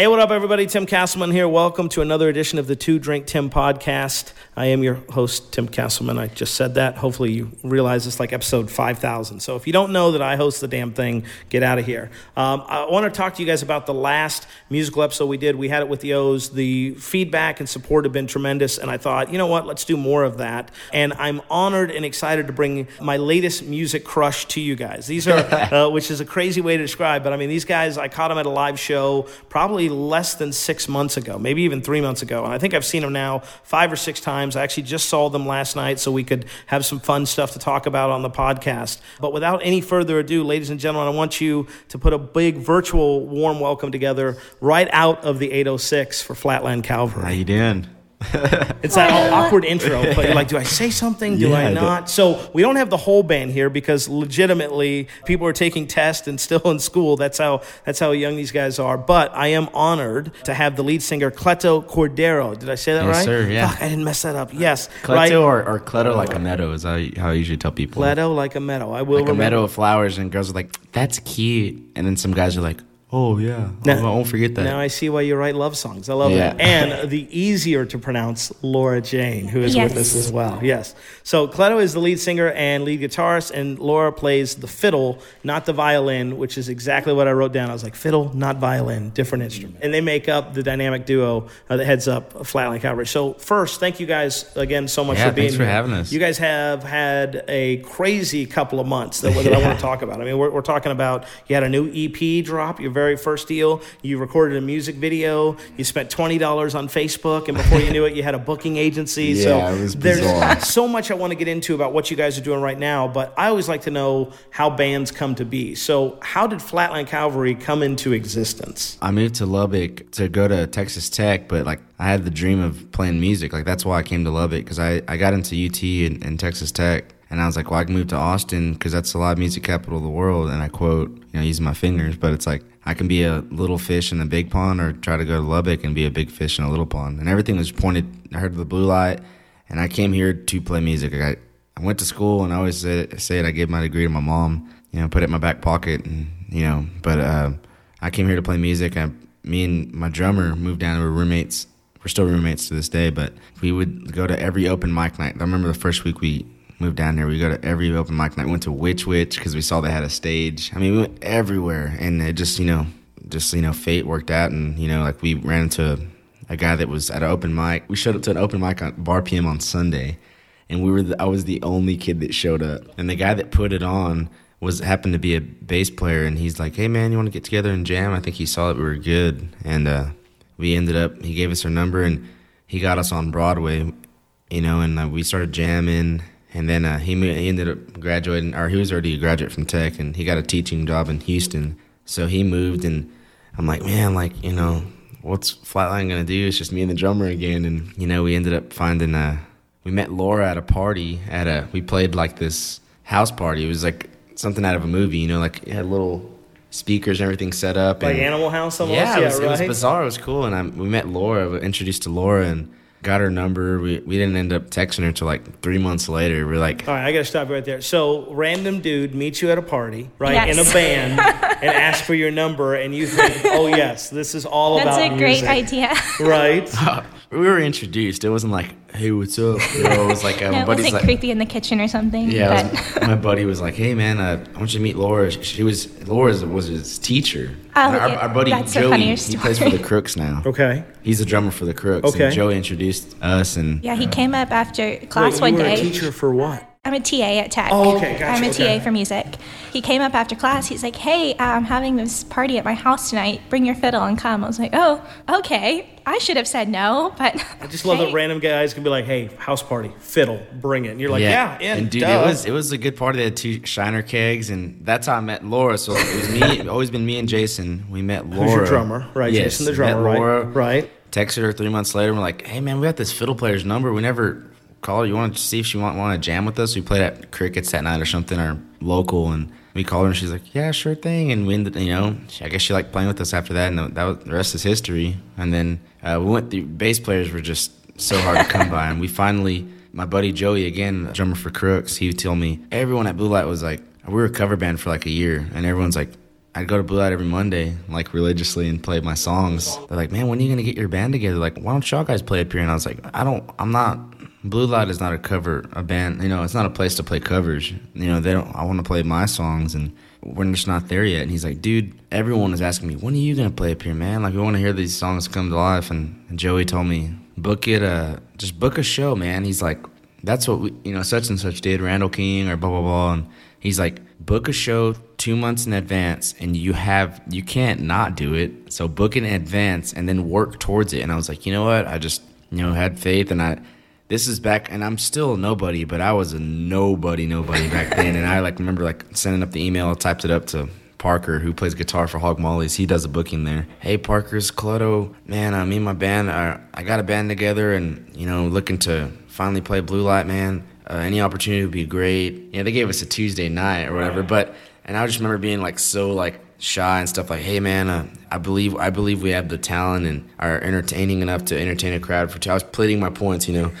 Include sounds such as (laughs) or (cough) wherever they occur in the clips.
Hey, what up, everybody? Tim Castleman here. Welcome to another edition of the Two Drink Tim podcast. I am your host, Tim Castleman. I just said that. Hopefully, you realize it's like episode 5000. So, if you don't know that I host the damn thing, get out of here. Um, I want to talk to you guys about the last musical episode we did. We had it with the O's. The feedback and support have been tremendous, and I thought, you know what? Let's do more of that. And I'm honored and excited to bring my latest music crush to you guys. These are, (laughs) uh, which is a crazy way to describe, but I mean, these guys, I caught them at a live show probably less than six months ago, maybe even three months ago. And I think I've seen them now five or six times. I actually just saw them last night so we could have some fun stuff to talk about on the podcast. But without any further ado, ladies and gentlemen, I want you to put a big virtual warm welcome together right out of the 806 for Flatland Calvary. How you doing? (laughs) It's that all awkward intro, but you're like, do I say something? Do Yeah, I I not? So we don't have the whole band here because legitimately people are taking tests and still in school. That's how that's how young these guys are. But I am honored to have the lead singer Cleto Cordero. Did I say that Yes, right? sir, yeah. Fuck, I didn't mess that up. Yes, Cleto right. or, or Cleto like a meadow is how, how I usually tell people. Cleto like a meadow. I will like a meadow of flowers, and girls are like, "That's cute," and then some guys are like, "Oh yeah, Now- I won't forget that." Now I see why you write love songs. I love Yeah. that. And the easier to pronounce Laura Jane, who is with us as well. Yes. So Cleto is the lead singer and lead guitarist, and Laura plays the fiddle, not the violin, which is exactly what I wrote down. I was like, fiddle, not violin, different instrument. And they make up the dynamic duo uh, that heads up Flatland Calvary. So first, thank you guys again so much Yeah, for being thanks for here. having us. You guys have had a crazy couple of months that, that I want to (laughs) talk about. I mean, we're, we're talking about you had a new EP drop, your very first deal. You recorded a music video. You spent twenty dollars on Facebook, and before you knew it, you had a booking agency. (laughs) so Yeah, was there's (laughs) so much I want to get into about what you guys are doing right now. But I always like to know how bands come to be. So how did Flatland Calvary come into existence? I moved to Lubbock to go to Texas Tech, but like I had the dream of playing music. Like that's why I came to Lubbock because I, I got into UT and, and Texas Tech, and I was like, well, I can move to Austin because that's the live music capital of the world. And I quote, you know, using my fingers, but it's like I can be a little fish in a big pond, or try to go to Lubbock and be a big fish in a little pond. And everything was pointed. I heard the blue light, and I came here to play music. I I went to school, and I always said, said I gave my degree to my mom. You know, put it in my back pocket, and you know, but. Uh, I came here to play music. I, me and my drummer moved down. We were roommates. We're still roommates to this day, but we would go to every open mic night. I remember the first week we moved down here. We go to every open mic night. We went to Witch Witch because we saw they had a stage. I mean, we went everywhere, and it just you know, just you know, fate worked out, and you know, like we ran into a guy that was at an open mic. We showed up to an open mic on Bar PM on Sunday, and we were the, I was the only kid that showed up, and the guy that put it on was happened to be a bass player, and he's like, "Hey man, you want to get together and jam?" I think he saw that we were good, and uh, we ended up. He gave us our number, and he got us on Broadway, you know, and uh, we started jamming. And then uh, he he ended up graduating, or he was already a graduate from Tech, and he got a teaching job in Houston. So he moved, and I'm like, man, like you know, what's Flatline gonna do? It's just me and the drummer again, and you know, we ended up finding uh we met Laura at a party at a we played like this house party. It was like something out of a movie, you know, like it had little speakers and everything set up. Like and, Animal House almost? yeah, it was, it was bizarre. It was cool, and I, we met Laura. We introduced to Laura and got her number. We we didn't end up texting her until like three months later. We're like, All right, I got to stop right there. So, random dude meets you at a party, right, Yes. in a band, (laughs) and asks for your number, and you think, oh, yes, this is all That's about a great idea. Right? (laughs) Oh. We were introduced. It wasn't like, hey, what's up? You know, it was like, uh, (laughs) my it buddy's wasn't like, creepy in the kitchen or something. Yeah, but was- (laughs) my buddy was like, "Hey man, uh, I want you to meet Laura." She was Laura was his teacher. Oh, And our, yeah, our buddy that's Joey, he plays for the (laughs) Crooks now. Okay. He's a drummer for the Crooks. Okay. And Joey introduced us, and yeah, he came up after class Wait, one you were day. a teacher for what? I'm a TA at Tech. Oh, okay, gotcha, I'm a okay. TA for music. He came up after class. He's like, "Hey, uh, I'm having this party at my house tonight. Bring your fiddle and come." I was like, "Oh, okay." I should have said no, but I just love that (laughs) random guys can be like, hey, house party, fiddle, bring it. And you're like, yeah, yeah, and dude, duh. it was it was a good party. They had two Shiner kegs, and that's how I met Laura. So it was me, (laughs) always been me and Jason. We met Laura, Who's your drummer, right? Yes, Jason the met drummer, right? Laura, Right. Texted her three months later. And we're like, hey man, we got this fiddle player's number. We never called her. You want to see if she want want to jam with us? We played at Crickets that night or something, or local, and we called her and she's like, yeah, sure thing. And we ended, you know, she, I guess she liked playing with us after that, and that was, the rest is history. And then uh, we went through. Bass players were just so hard to come by, and we finally. My buddy Joey, again, drummer for Crooks, he would tell me everyone at Blue Light was like, we were a cover band for like a year, and everyone's like, I'd go to Blue Light every Monday, like religiously, and play my songs. They're like, "Man, when are you gonna get your band together? Like, why don't y'all guys play up here?" And I was like, "I don't. I'm not. Blue Light is not a cover a band. You know, it's not a place to play covers. You know, they don't. I want to play my songs, and we're just not there yet." And he's like, "Dude, everyone is asking me, when are you gonna play up here, man? Like, we want to hear these songs come to life." And, and Joey told me, "Book it. Uh, just book a show, man." He's like, "That's what we, you know, such and such did, Randall King or blah blah blah." And he's like, "Book a show." two months in advance and you have you can't not do it so book in advance and then work towards it and i was like you know what i just you know had faith and i this is back and i'm still nobody but i was a nobody nobody back (laughs) then and i like remember like sending up the email typed it up to Parker, who plays guitar for Hog Mollies, he does a booking there. Hey, Parker's Clodo, man, uh, me and my band, uh, I got a band together, and you know, looking to finally play Blue Light, man. Uh, any opportunity would be great. Yeah, they gave us a Tuesday night or whatever, but and I just remember being like so like shy and stuff like, hey man, uh, I believe I believe we have the talent and are entertaining enough to entertain a crowd for two. I was pleading my points, you know.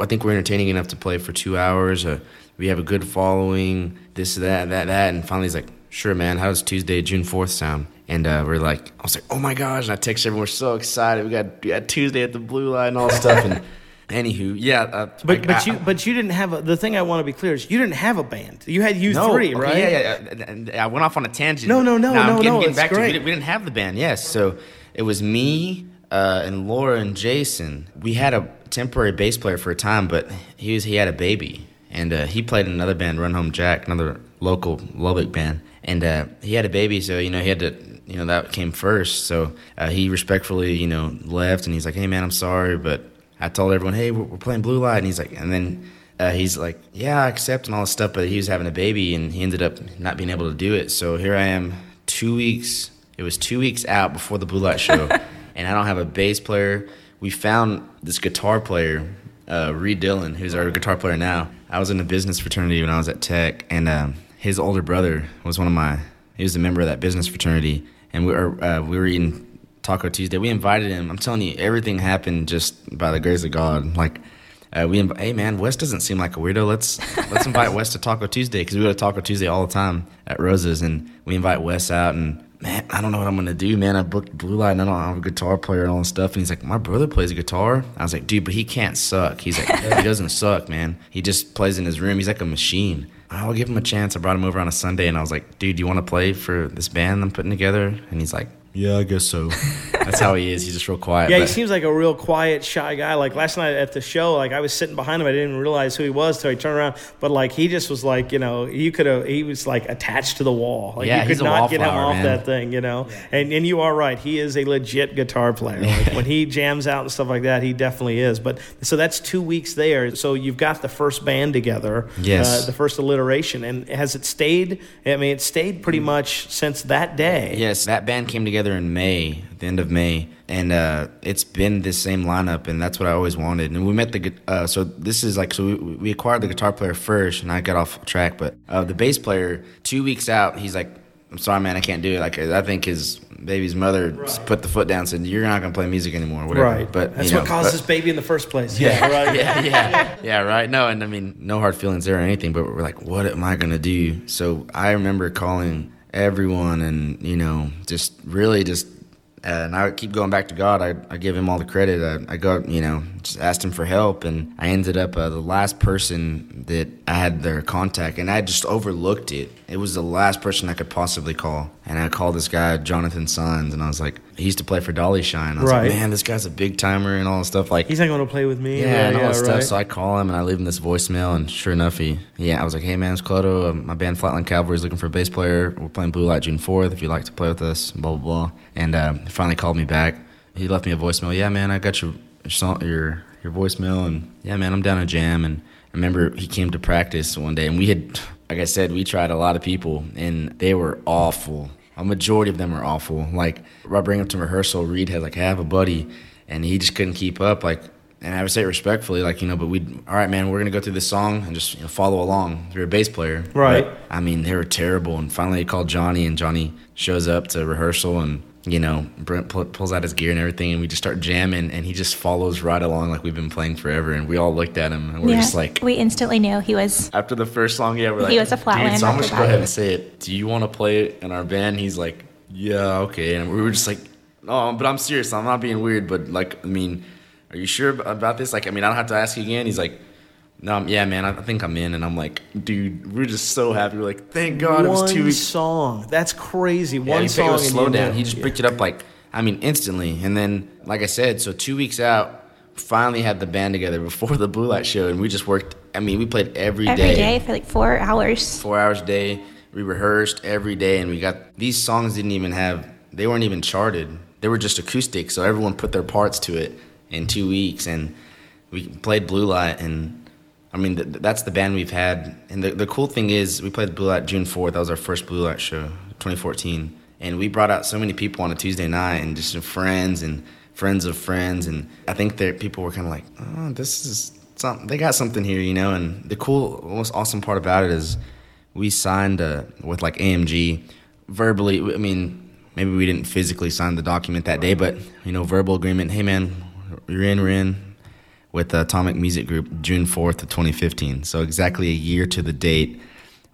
I think we're entertaining enough to play for two hours. Uh, we have a good following. This, that, that, that, and finally he's like, sure, man. How does Tuesday, June fourth sound? And uh, we're like, I was like, oh my gosh! And I text everyone, we're so excited. We got, we got Tuesday at the Blue Light and all stuff. And Anywho, yeah, uh, but but I, you but you didn't have a, the thing I want to be clear is you didn't have a band. You had U no, three, okay, right? Yeah, yeah, yeah. I went off on a tangent. No, no, no, now, no, I'm getting, no. Getting back great. To, we, didn't, we didn't have the band. Yes, so it was me uh, and Laura and Jason. We had a temporary bass player for a time, but he was he had a baby, and uh, he played in another band, Run Home Jack, another local Lubbock band, and uh, he had a baby, so you know he had to you know that came first. So uh, he respectfully, you know, left, and he's like, "Hey, man, I'm sorry, but I told everyone, hey, we're, we're playing Blue Light, and he's like, and then uh, he's like, yeah, I accept and all this stuff, but he was having a baby, and he ended up not being able to do it. So here I am, two weeks. It was two weeks out before the Blue Light show, (laughs) and I don't have a bass player. We found this guitar player, uh, Reid Dillon, who's our guitar player now. I was in a business fraternity when I was at Tech, and um, his older brother was one of my. He was a member of that business fraternity, and we were uh, we were eating Taco Tuesday. We invited him. I'm telling you, everything happened just by the grace of God. Like, uh, we, inv- hey man, Wes doesn't seem like a weirdo. Let's let's invite Wes to Taco Tuesday because we go to Taco Tuesday all the time at Rosa's, and we invite Wes out. And man, I don't know what I'm gonna do, man. I booked Blue Light, and I don't have a guitar player and all this stuff. And he's like, my brother plays guitar. I was like, dude, but he can't suck. He's like, he doesn't suck, man. He just plays in his room. He's like a machine. I'll give him a chance. I brought him over on a Sunday, and I was like, dude, do you want to play for this band I'm putting together? And he's like, yeah, I guess so. (laughs) That's how he is. He's just real quiet. Yeah, he seems like a real quiet, shy guy. Like last night at the show, like I was sitting behind him, I didn't even realize who he was till he turned around. But like he just was like, you know, you could have. He was like attached to the wall. Like Yeah, you could he's a not get him off man. that thing, you know. And and you are right. He is a legit guitar player. Like when he jams out and stuff like that, he definitely is. But so that's two weeks there. So you've got the first band together. Yes. Uh, the first alliteration, and has it stayed? I mean, it stayed pretty much since that day. Yes, that band came together in May, the end of May, and uh, it's been this same lineup, and that's what I always wanted. And we met the uh, so this is like so we, we acquired the guitar player first, and I got off track, but uh, the bass player two weeks out, he's like, "I'm sorry, man, I can't do it." Like I think his baby's mother put the foot down, and said, "You're not gonna play music anymore." Whatever. Right. But that's you what caused but- this baby in the first place. Yeah. (laughs) Right. (laughs) yeah, yeah, yeah, right. No, and I mean, no hard feelings there or anything, but we're like, what am I gonna do? So I remember calling everyone, and you know, just really just, uh, and I keep going back to God. I, I give Him all the credit. I, I go, you know, just asked Him for help, and I ended up uh, the last person that I had their contact, and I just overlooked it. It was the last person I could possibly call, and I called this guy Jonathan Saenz, and I was like, he used to play for Dolly Shine. I was Right. like, man, this guy's a big timer and all this stuff. Like, He's not going to play with me. yeah, and all that stuff. right. So I call him and I leave him this voicemail, and sure enough, he yeah, I was like, hey man, it's Clodo. Um, my band Flatland Cavalry is looking for a bass player. We're playing Blue Light June fourth. If you'd like to play with us, blah blah blah. And uh, he finally called me back. He left me a voicemail. Yeah, man, I got your your song, your your voicemail, and yeah, man, I'm down to jam. And I remember he came to practice one day, and we had, like I said, we tried a lot of people, and they were awful. A majority of them are awful. Like I bring up to rehearsal, Reed had like half a buddy, and he just couldn't keep up. Like, and I would say it respectfully, like you know, but we, all right, man, we're gonna go through this song and just you know, follow along. You're a bass player, Right. But, I mean, they were terrible. And finally, he called Johnny, and Johnny shows up to rehearsal, and you know, Brent pull, pulls out his gear and everything, and we just start jamming, and he just follows right along like we've been playing forever. And we all looked at him, and we're yeah. just like, we instantly knew he was. after the first song, yeah, we're like, He was a "Dude, Flatland So I'm rocker just go ahead and say it. Do you want to play it in our band? He's like, yeah, okay. And we were just like, oh, but I'm serious. I'm not being weird, but like, I mean, are you sure about this? Like, I mean, I don't have to ask you again. He's like. No, I'm- yeah, man. I I think I'm in, and I'm like, dude, we're just so happy. We're like, thank God it was two One weeks. song. That's crazy. Yeah, One he song. it was and slow down. He just Yeah. picked it up like, I mean, instantly. And then, like I said, so two weeks out, finally had the band together before the Blue Light show, and we just worked. I mean, we played every day, Every day for like four hours. four hours a day. We rehearsed every day, and we got these songs didn't even have. They weren't even charted. They were just acoustic, so everyone put their parts to it in two weeks, and we played Blue Light and. I mean, th- that's the band we've had. And the, the cool thing is, we played Blue Light June 4th. That was our first Blue Light show, 2014. And we brought out so many people on a Tuesday night and just friends and friends of friends. And I think that people were kind of like, oh, this is something. They got something here, you know? And the cool, most awesome part about it is we signed uh, with like AMG verbally. I mean, maybe we didn't physically sign the document that day, but, you know, verbal agreement. Hey, man, you're in, we're in with the Atomic Music Group June 4th of 2015. So exactly a year to the date,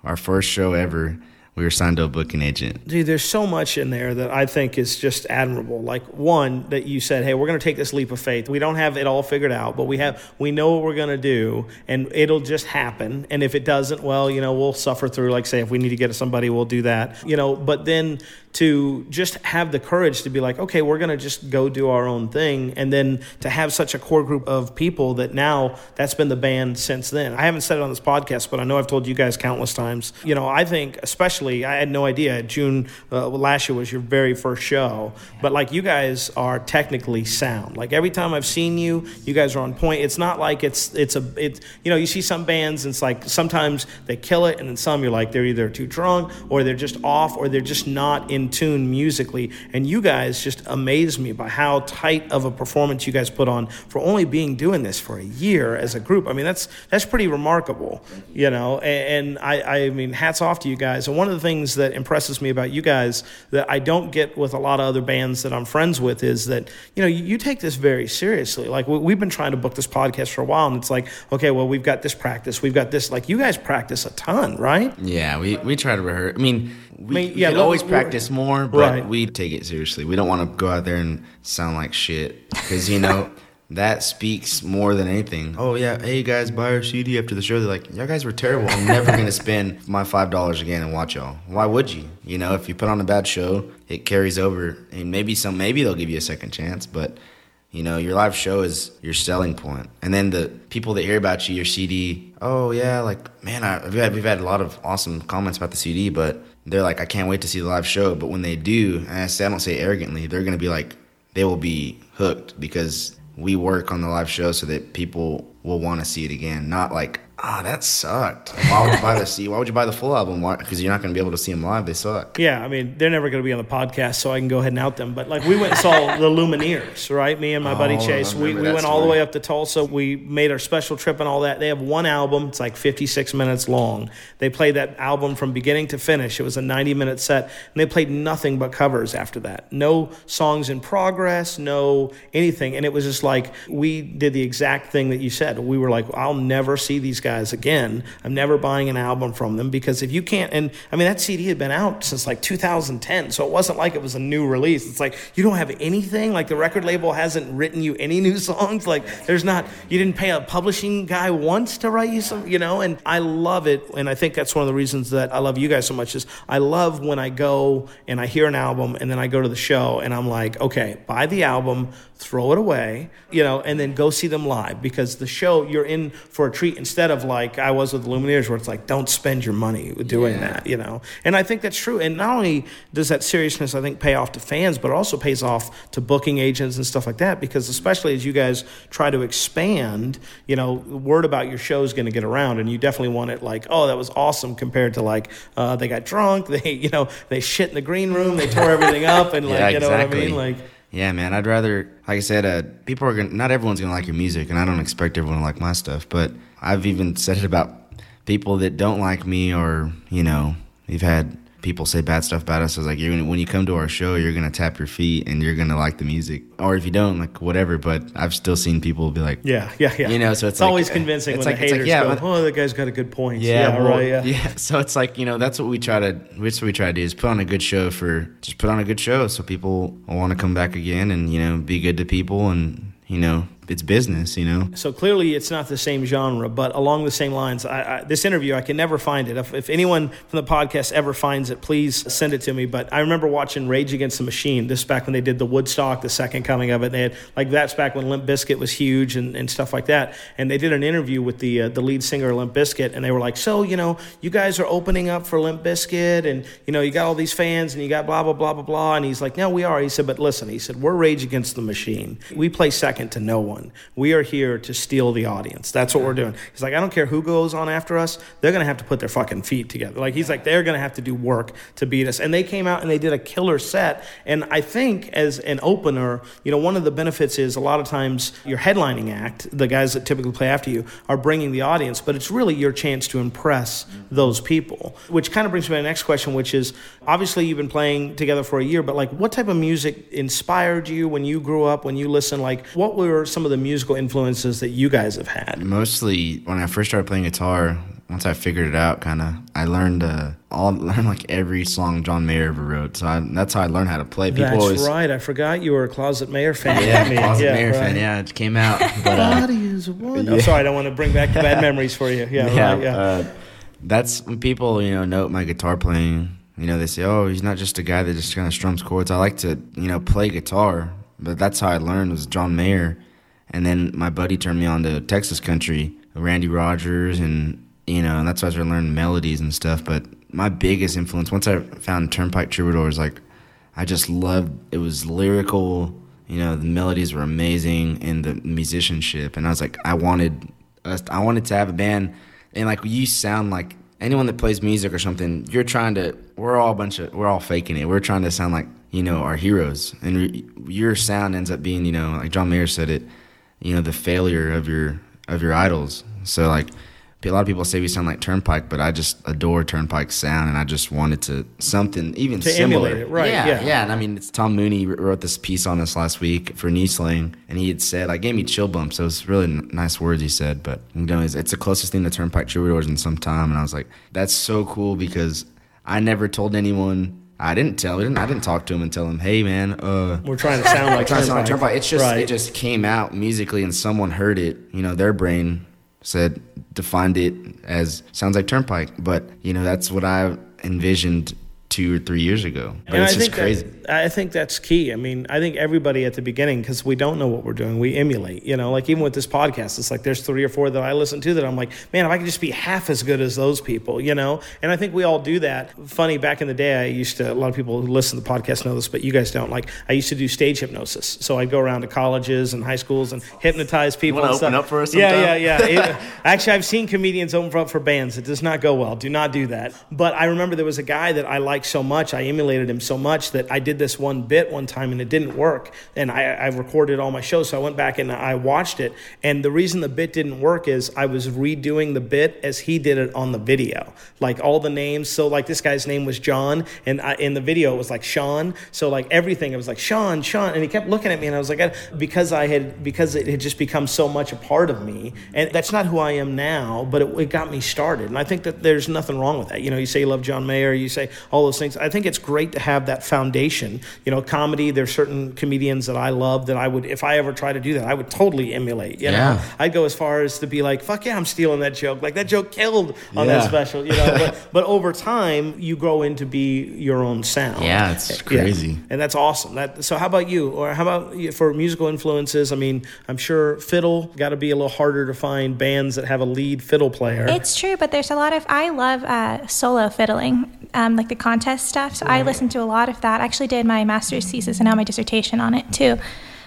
our first show ever, we were signed to a booking agent. Dude, there's so much in there that I think is just admirable. Like one that you said, "Hey, we're going to take this leap of faith. We don't have it all figured out, but we have we know what we're going to do, and it'll just happen. And if it doesn't, well, you know, we'll suffer through. Like say, if we need to get to somebody, we'll do that. You know, but then to just have the courage to be like, okay, we're going to just go do our own thing, and then to have such a core group of people that now that's been the band since then. I haven't said it on this podcast, but I know I've told you guys countless times. You know, I think especially I had no idea June uh, last year was your very first show, but like you guys are technically sound. Like every time I've seen you, you guys are on point. It's not like it's it's a it. You know, you see some bands, and it's like sometimes they kill it, and then some you're like they're either too drunk or they're just off or they're just not in tune musically. And you guys just amaze me by how tight of a performance you guys put on for only being doing this for a year as a group. I mean, that's that's pretty remarkable, you know. And, and I I mean, hats off to you guys. And one of the things that impresses me about you guys that I don't get with a lot of other bands that I'm friends with is that you know you, you take this very seriously. Like we, we've been trying to book this podcast for a while, and it's like, okay, well we've got this practice, we've got this. Like you guys practice a ton, right? Yeah, we, we try to rehearse. I mean, we, I mean, yeah, let- always practice more, but Right. we take it seriously. We don't want to go out there and sound like shit because you know (laughs) that speaks more than anything. Oh yeah, hey guys, buy our CD after the show. They're like, y'all guys were terrible. I'm never gonna (laughs) spend my five dollars again and watch y'all. Why would you? You know, if you put on a bad show, it carries over, and maybe some, maybe they'll give you a second chance, but. You know, your live show is your selling point, and then the people that hear about you, your CD. Oh yeah, like man, I, we've had we've had a lot of awesome comments about the CD, but they're like, I can't wait to see the live show. But when they do, and I say I don't say arrogantly, they're gonna be like, they will be hooked because we work on the live show so that people will want to see it again. Not like, ah, that sucked. Why would you buy the (laughs) CD? Why would you buy the full album? Because you're not gonna be able to see them live. They suck. Yeah, I mean, they're never going to be on the podcast, so I can go ahead and out them. But like, we went and saw (laughs) the Lumineers, right? Me and my buddy Oh, I Chase. We, we went all the way up to Tulsa. We made our special trip and all that. They have one album. It's like 56 minutes long. They played that album from beginning to finish. It was a 90 minute set, and they played nothing but covers after that. No songs in progress, no anything. And it was just like we did the exact thing that you said. We were like, I'll never see these guys again. I'm never buying an album from them because if you can't, and I mean, that CD had been out since like 2010, so it wasn't like it was a new release. It's like you don't have anything, like the record label hasn't written you any new (laughs) songs. Like there's not, you didn't pay a publishing guy once to write you some, you know, and I love it. And I think that's one of the reasons that I love you guys so much is I love when I go and I hear an album and then I go to the show and I'm like, okay, buy the album, throw it away, you know, and then go see them live because the show you're in for a treat instead of like I was with Lumineers where it's like don't spend your money doing Yeah. that, you know. And I think that's true. And not only does that seriousness I think pay off to fans, but it also pays off to booking agents and stuff like that because especially as you guys try to expand, you know, word about your show is going to get around and you definitely want it like, oh, that was awesome compared to like uh, they got drunk, (laughs) they you know, they shit in the green room, they tore everything up and (laughs) like yeah, you know exactly. what I mean? Like yeah, man. I'd rather, like I said, uh, people are gonna. Not everyone's gonna like your music, and I don't expect everyone to like my stuff. But I've even said it about people that don't like me, or you know, we've had people say bad stuff about us. I was like, you're gonna, when you come to our show, you're gonna tap your feet and you're gonna like the music, or if you don't, like whatever. But I've still seen people be like, Yeah, yeah, yeah. You know, so it's it's like- always eh, convincing it's when like- the it's like, haters yeah, go, "Oh, that guy's got a good point." Yeah, well, right. (laughs) Yeah. So it's like you know that's what we try to that's what we try to do is put on a good show for just put on a good show so people want to come back again and you know be good to people and you know it's business you know So clearly, it's not the same genre, but along the same lines. I, I, this interview, I can never find it. If, if anyone from the podcast ever finds it, please send it to me. But I remember watching Rage Against the Machine. This back when they did the Woodstock, the second coming of it. They had like that's back when Limp Bizkit was huge and, and stuff like that. And they did an interview with the uh, the lead singer of Limp Bizkit, and they were like, "So you know, you guys are opening up for Limp Bizkit, and you know, you got all these fans, and you got blah blah blah blah blah." And he's like, "No, we are." He said, "But listen," he said, "We're Rage Against the Machine. We play second to no one. We are here to steal the audience. That's what we're doing." He's like, "I don't care who goes on after us. They're gonna have to put their fucking feet together." Like he's like, "They're gonna have to do work to beat us." And they came out and they did a killer set. And I think as an opener, you know, one of the benefits is a lot of times your headlining act, the guys that typically play after you, are bringing the audience, but it's really your chance to impress mm-hmm. those people. Which kind of brings me to my next question, which is obviously you've been playing together for a year, but like what type of music inspired you when you grew up, when you listened? Like what were some of the musical influences that you guys have had? mostly when I first started playing guitar once I figured it out kind of I learned uh all (laughs) learned like every song John Mayer ever wrote so I, that's how I learned how to play people That's always right. I forgot you were a Closet Mayer fan. yeah, (laughs) mean, Closet Mayer right. fan yeah it came out (laughs) but uh, Body is one. I'm sorry, I don't want to bring back bad memories for you. Yeah, yeah, right, yeah. Uh, that's when people you know note my guitar playing. You know, they say, "Oh, he's not just a guy that just kind of strums chords." I like to you know play guitar, but that's how I learned was John Mayer, and then my buddy turned me on to Texas country, Randy Rogers, and you know, and that's why I started learning melodies and stuff. But my biggest influence once I found Turnpike Troubadours, like I just loved it was lyrical. You know, the melodies were amazing and the musicianship, and I was like, I wanted us, I wanted to have a band, and like you sound like anyone that plays music or something. You're trying to. We're all a bunch of. We're all faking it. We're trying to sound like you know our heroes, and re- your sound ends up being you know like John Mayer said it. You know the failure of your of your idols. So like a lot of people say we sound like Turnpike, but I just adore Turnpike's sound, and I just wanted to something even To similar. emulate it, right, Yeah, yeah. yeah. And I mean, it's Tom Mooney wrote this piece on us last week for New Slang, and he had said, like, gave me chill bumps. So it was really n- nice words he said, but you know, it's, it's the closest thing to Turnpike Troubadours in some time, and I was like, that's so cool because I never told anyone. I didn't tell him. I didn't talk to him and tell him, "Hey, man, uh, We're trying to sound like trying to sound like Turnpike. It's just Right. it just came out musically, and someone heard it. You know, their brain said defined it as sounds like Turnpike. But you know, that's what I envisioned two or three years ago. But And it's I just think that- crazy. I think that's key. I mean, I think everybody at the beginning, because we don't know what we're doing, we emulate. You know, like even with this podcast, it's like there's three or four that I listen to that I'm like, man, if I could just be half as good as those people, you know. And I think we all do that. Funny, back in the day, I used to. A lot of people who listen to the podcast know this, but you guys don't. Like, I used to do stage hypnosis, so I'd go around to colleges and high schools and hypnotize people. wanna and stuff. open up for us Yeah, yeah, yeah. (laughs) It- actually, I've seen comedians open up for bands. It does not go well. Do not do that. But I remember there was a guy that I liked so much. I emulated him so much that I did this one bit one time and it didn't work. And I, I recorded all my shows, so I went back and I watched it. And the reason the bit didn't work is I was redoing the bit as he did it on the video, like all the names. So like this guy's name was John, and I, in the video it was like Sean. So like everything, it was like Sean, Sean, and he kept looking at me, and I was like, I- because I had because it had just become so much a part of me, and that's not who I am now, but it, it got me started. And I think that there's nothing wrong with that. You know, you say you love John Mayer, you say all those things. I think it's great to have that foundation. You know, comedy. There's certain comedians that I love that I would, if I ever try to do that, I would totally emulate. You know, Yeah. I'd go as far as to be like, fuck yeah, I'm stealing that joke. Like that joke killed on that special. You know, (laughs) but, but over time you grow into be your own sound. Yeah, it's crazy. and that's awesome. That so. How about you? Or how about you- for musical influences? I mean, I'm sure fiddle got to be a little harder to find bands that have a lead fiddle player. It's true, but there's a lot of. I love uh, solo fiddling, um, like the contest stuff. So I listened to a lot of that. I actually did my master's thesis and now my dissertation on it too.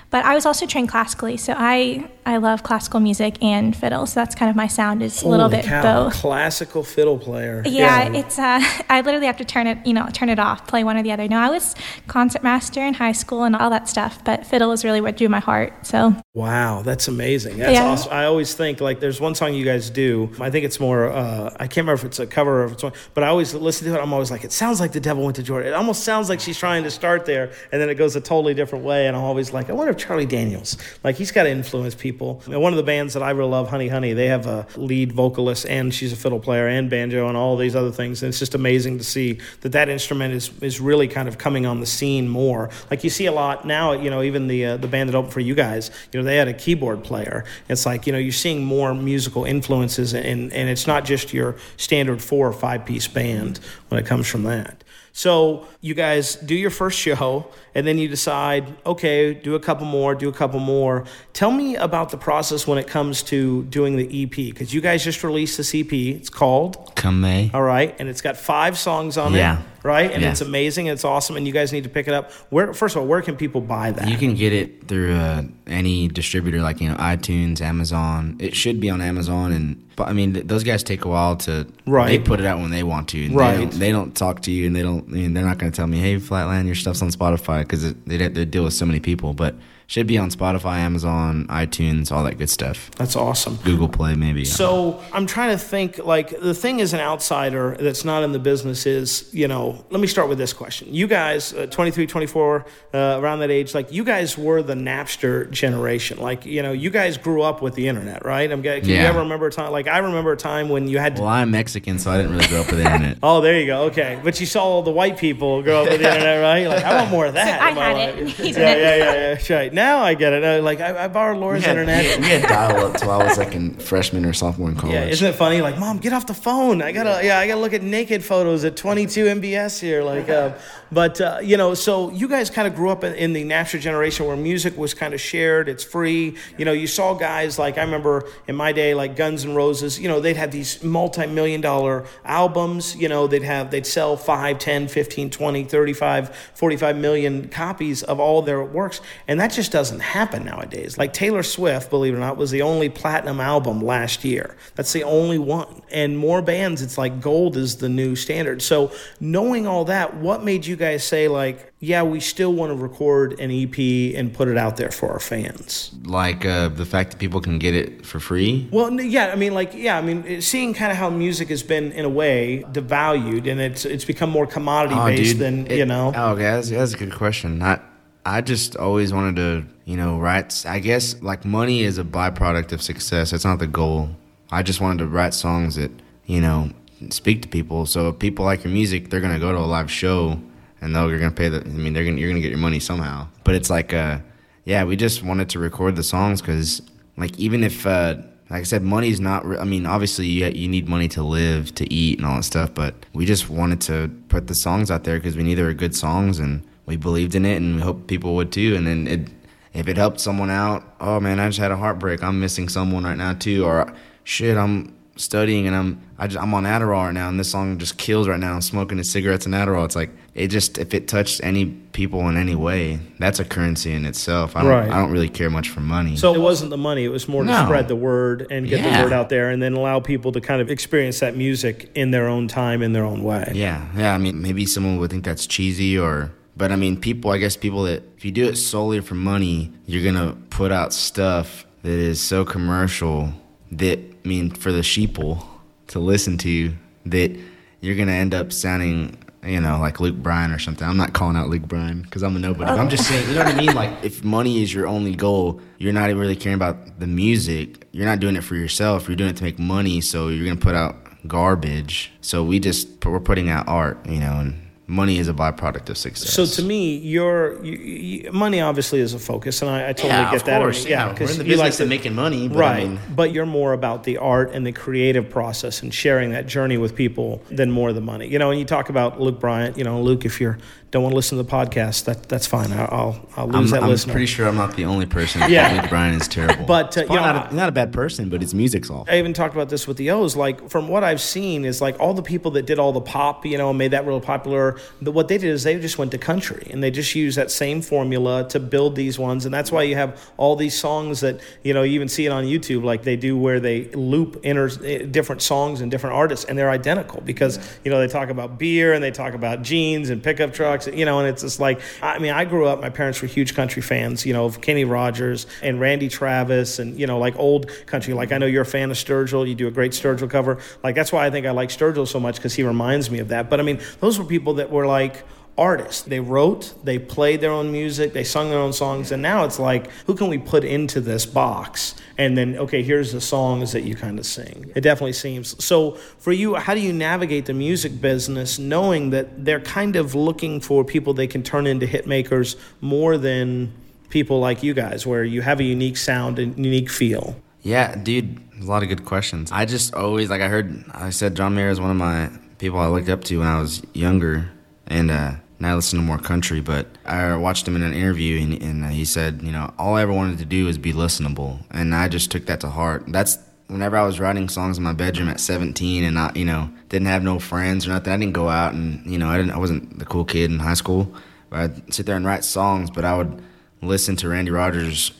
But I was also trained classically, so I I love classical music and fiddle, so that's kind of my sound is a little bit cow, both. Classical fiddle player. Yeah, it's uh, (laughs) I literally have to turn it, you know, turn it off, play one or the other. No, I was concert master in high school and all that stuff, but fiddle is really what drew my heart. So Wow, that's amazing. That's Yeah. awesome. I always think like there's one song you guys do. I think it's more. Uh, I can't remember if it's a cover or if it's one, but I always listen to it. I'm always like, it sounds like the devil went to Georgia. It almost sounds like she's trying to start there, and then it goes a totally different way. And I'm always like, I wonder if Charlie Daniels, like he's got to influence people. And one of the bands that I really love, Honey Honey, they have a lead vocalist and she's a fiddle player and banjo and all these other things. And it's just amazing to see that that instrument is is really kind of coming on the scene more. Like you see a lot now. You know, even the uh, the band that opened for you guys, you know, they had a keyboard player. It's like you know you're seeing more musical influences, and and it's not just your standard four or five piece band when it comes from that. So you guys do your first show, and then you decide, okay, do a couple more, do a couple more. Tell me about the process when it comes to doing the EP, because you guys just released this EP. It's called Come May. all right, and it's got five songs on it. Yeah. it, right? And Yeah. it's amazing, it's awesome, and you guys need to pick it up. Where first of all, where can people buy that? You can get it through uh, any distributor, like you know iTunes, Amazon. It should be on Amazon, and but I mean th- those guys take a while to. Right. They put it out when they want to. Right. They don't, they don't talk to you, and they don't. I mean, they're not going to tell me, "Hey, Flatland, your stuff's on Spotify," because they they deal with so many people. But should be on Spotify, Amazon, iTunes, all that good stuff. That's awesome. Google Play, maybe. So I'm trying to think like the thing as an outsider that's not in the business is, you know, let me start with this question. You guys, uh, 23, 24, uh, around that age, like you guys were the Napster generation. Like, you know, you guys grew up with the internet, right? I'm getting, can you ever remember a time? Like, I remember a time when you had to. well, I'm Mexican, so I didn't really grow up with the internet. (laughs) Oh, there you go. Okay, but you saw all the white people grow up with the internet, right? Like, I want more of (laughs) that. I in my had life. it. (laughs) Yeah, yeah, yeah, yeah. That's right. Now I get it. Uh, Like I, I borrowed Laura's We had, internet. we had dial up till I was like in freshman or sophomore in (laughs) college. Yeah, isn't it funny? Like, mom, get off the phone. I gotta, yeah, I gotta look at naked photos at 22 MBS here. Like, uh, but uh, you know, so you guys kind of grew up in, in the Napster generation where music was kind of shared. It's free. You know, you saw guys like I remember in my day, like Guns N' Roses. You know, they'd have these multi-million dollar albums. You know, they'd have they'd sell 5, 10, 15, 20, 35, 45 million copies of all their works, and that just doesn't happen nowadays. Like Taylor Swift, believe it or not, was the only platinum album last year. That's the only one. And more bands, it's like gold is the new standard. So knowing all that, what made you guys say like, yeah, we still want to record an EP and put it out there for our fans? like uh, the fact that people can get it for free. Well, yeah, I mean, like, yeah, I mean, seeing kind of how music has been in a way devalued, and it's it's become more commodity based than it- you know. Oh, okay, that's, that's a good question. I I just always wanted to, you know, write. I guess like money is a byproduct of success. It's not the goal. I just wanted to write songs that you know speak to people. So if people like your music, they're gonna go to a live show, and they're gonna pay the. I mean, they're gonna you're gonna get your money somehow. But it's like, uh, yeah, we just wanted to record the songs because, like, even if. Uh, like I said, money's not. Re- I mean, obviously, you you need money to live, to eat, and all that stuff. But we just wanted to put the songs out there because we knew they were good songs, and we believed in it, and we hoped people would too. And then it, if it helped someone out, oh man, I just had a heartbreak. I'm missing someone right now too, or shit, I'm studying and I'm I just, I'm on Adderall right now, and this song just kills right now. I'm smoking cigarettes and Adderall. It's like it just if it touched any people in any way, that's a currency in itself. I don't Right. I don't really care much for money. So it wasn't the money; it was more to spread the word and get the word out there, and then allow people to kind of experience that music in their own time, in their own way. Yeah, yeah. I mean, maybe someone would think that's cheesy, or but I mean, people. I guess people that if you do it solely for money, you're gonna put out stuff that is so commercial that mean, for the sheeple to listen to, that you're gonna end up sounding. You know, like Luke Bryan or something. I'm not calling out Luke Bryan because I'm a nobody. I'm just saying, you know what I mean? Like, if money is your only goal, you're not even really caring about the music. You're not doing it for yourself. You're doing it to make money. So you're gonna put out garbage. So we just we're putting out art, you know, and money is a byproduct of success. So to me, your you, you, money obviously is a focus, and I, I totally yeah, get of that. course, yeah, we're because in the you like business to making money, but right? I mean, but you're more about the art and the creative process and sharing that journey with people than more the money. You know, and you talk about Luke Bryan. You know, Luke, if you're don't want to listen to the podcast, that that's fine. I'll I'll lose I'm, that I'm listener. pretty sure I'm not the only person (laughs) Yeah. Bryan is terrible. But, uh, you know, not, a, not a bad person, but his music's off. I even talked about this with the O's. Like from what I've seen, is like all the people that did all the pop, you know, and made that real popular. The, what they did is they just went to country and they just used that same formula to build these ones, and that's why you have all these songs that you know you even see it on YouTube, like they do where they loop inter, eh, different songs and different artists, and they're identical because you know they talk about beer and they talk about jeans and pickup trucks, you know, and it's just like I mean, I grew up. My parents were huge country fans, you know, of Kenny Rogers and Randy Travis, and you know, like old country. Like I know you're a fan of Sturgill. You do a great Sturgill cover. Like that's why I think I like Sturgill so much because he reminds me of that. But I mean, those were people that were like artists. They wrote, they played their own music, they sung their own songs, and now it's like, who can we put into this box? And then, okay, here's the songs that you kind of sing. It definitely seems. So, for you, how do you navigate the music business knowing that they're kind of looking for people they can turn into hit makers more than people like you guys, where you have a unique sound and unique feel? Yeah, dude, a lot of good questions. I just always like I heard I said John Mayer is one of my people I looked up to when I was younger, and uh, now I listen to more country. But I watched him in an interview, and, and uh, he said, you know, all I ever wanted to do is be listenable, and I just took that to heart. That's whenever I was writing songs in my bedroom at 17, and I, you know, didn't have no friends or nothing. I didn't go out, and you know, I didn't. I wasn't the cool kid in high school. But I'd sit there and write songs, but I would listen to Randy Rogers,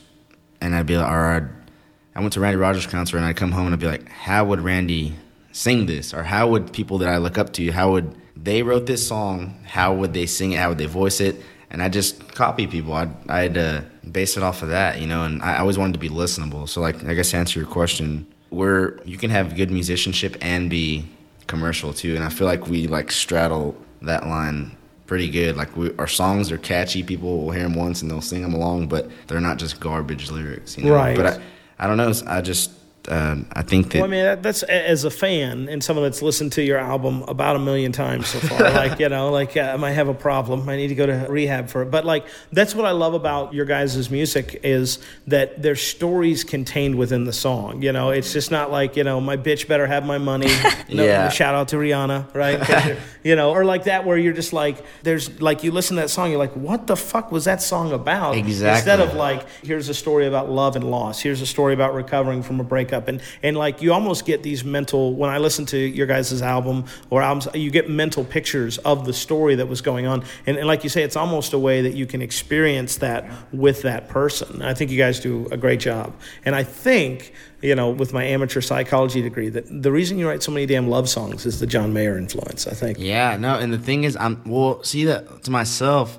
and I'd be like, or I went to Randy Rogers concert and I'd come home and I'd be like, how would Randy sing this? Or how would people that I look up to, how would they wrote this song? How would they sing it? How would they voice it? And I just copy people. I'd, I'd uh, base it off of that, you know, and I always wanted to be listenable. So, like, I guess to answer your question, where you can have good musicianship and be commercial too. And I feel like we like straddle that line pretty good. Like we, our songs are catchy. People will hear them once and they'll sing them along, but they're not just garbage lyrics, you know. Right. But I, I don't know. I just uh, I think that Well, I mean, that, that's as a fan and someone that's listened to your album about a million times so far. (laughs) like, you know, like uh, I might have a problem. I need to go to rehab for it. But like, that's what I love about your guys' music is that there's stories contained within the song. You know, it's just not like you know, my bitch better have my money. (laughs) No, Yeah. Shout out to Rihanna, right? (laughs) you know, or like that where you're just like, there's like you listen to that song, you're like, what the fuck was that song about? Exactly. Instead of like here's a story about love and loss here's a story about recovering from a breakup and and like you almost get these mental when i listen to your guys' album or albums you get mental pictures of the story that was going on. And, and like you say it's almost a way that you can experience that with that person. I think you guys do a great job. And i think you know with my amateur psychology degree that the reason you write so many damn love songs is the john mayer influence i think. Yeah, no, and the thing is, I'm well. See that to myself,